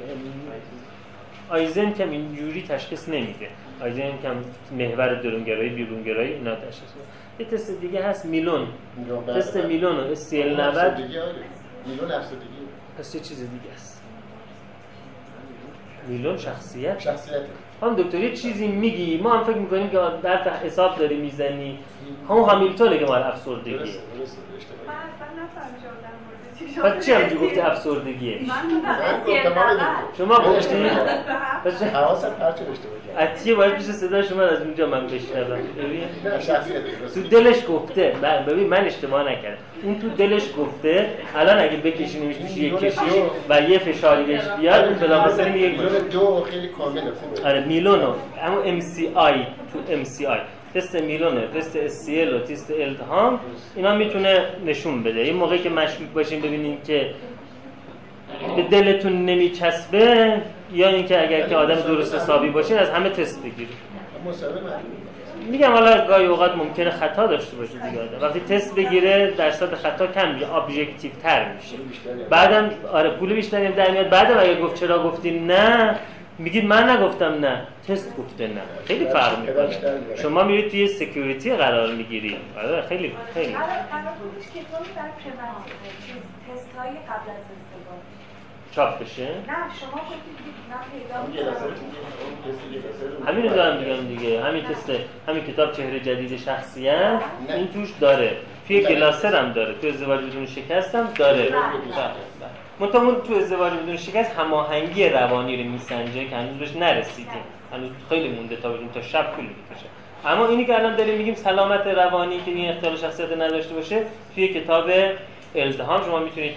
آیزن کم اینجوری تشخیص نمیده. آیزن کم محور درونگرایی بیرونگرایی اینا تشخیص میده. یه تست دیگه هست میلون. بله، تست بله. میلون و ال 90 میلون افسردگی پس یه چیز دیگه است. میلون شخصیت. شخصیت. هم دکتر یه چیزی میگی؟ ما هم فکر می‌کنیم که در حساب داری می‌زنی. همون همیلتونه که مال افسردگی. پس چی همجور گفتی افسردگیه شما گفتی؟ حواسم پرچه داشته باشم عطیه باید پیش صدا شما از اونجا من بشنوم. تو دلش گفته. ببین من اشتباه نکردم. اون تو دلش گفته. الان اگه بکشینیمش پیش یک کشی و یه فشاری بهش بیاد اون بلافاصله میگه دو خیلی کامله خوبه. آره میلونو اما MCMI تو MCMI تست میلونه تست SCL و تست الدهام اینا می‌تونه نشون بده. این موقعی که مشکوک باشین ببینید که به دلتون نمیچسبه یا اینکه اگر که آدم درست حسابی باشین از همه تست بگیرید میگم حالا گاهی اوقات ممکنه خطا داشته باشه دیگه آدم. وقتی تست بگیره درصد خطا کم میشه objective تر میشه. بعدم آره پول بیشتری در میاد. بعدم اگه گفت چرا گفتی نه میگید من نگفتم نه. تست گفته نه. خیلی فرق می‌کنه. شما میرید توی سکیوریتی قرار می‌گیری. آره خیلی خیلی. چاپ بشه؟ نه شما همین رو دارم میگم دیگه. همین تست همین کتاب چهره جدید شخصیت این توش داره. توی گلاسر هم داره. توی ازدواج بدون شکست هم داره منتها تو ازدواج بدون شکست هماهنگی روانی رو میسنجه که هنوز بهش نرسیدیم. هنوز خیلی مونده تا تا شب طول می‌کشه. اما اینی که الان داریم میگیم سلامت روانی که این اختلال شخصیت نداشته باشه توی کتاب التهام شما می‌تونید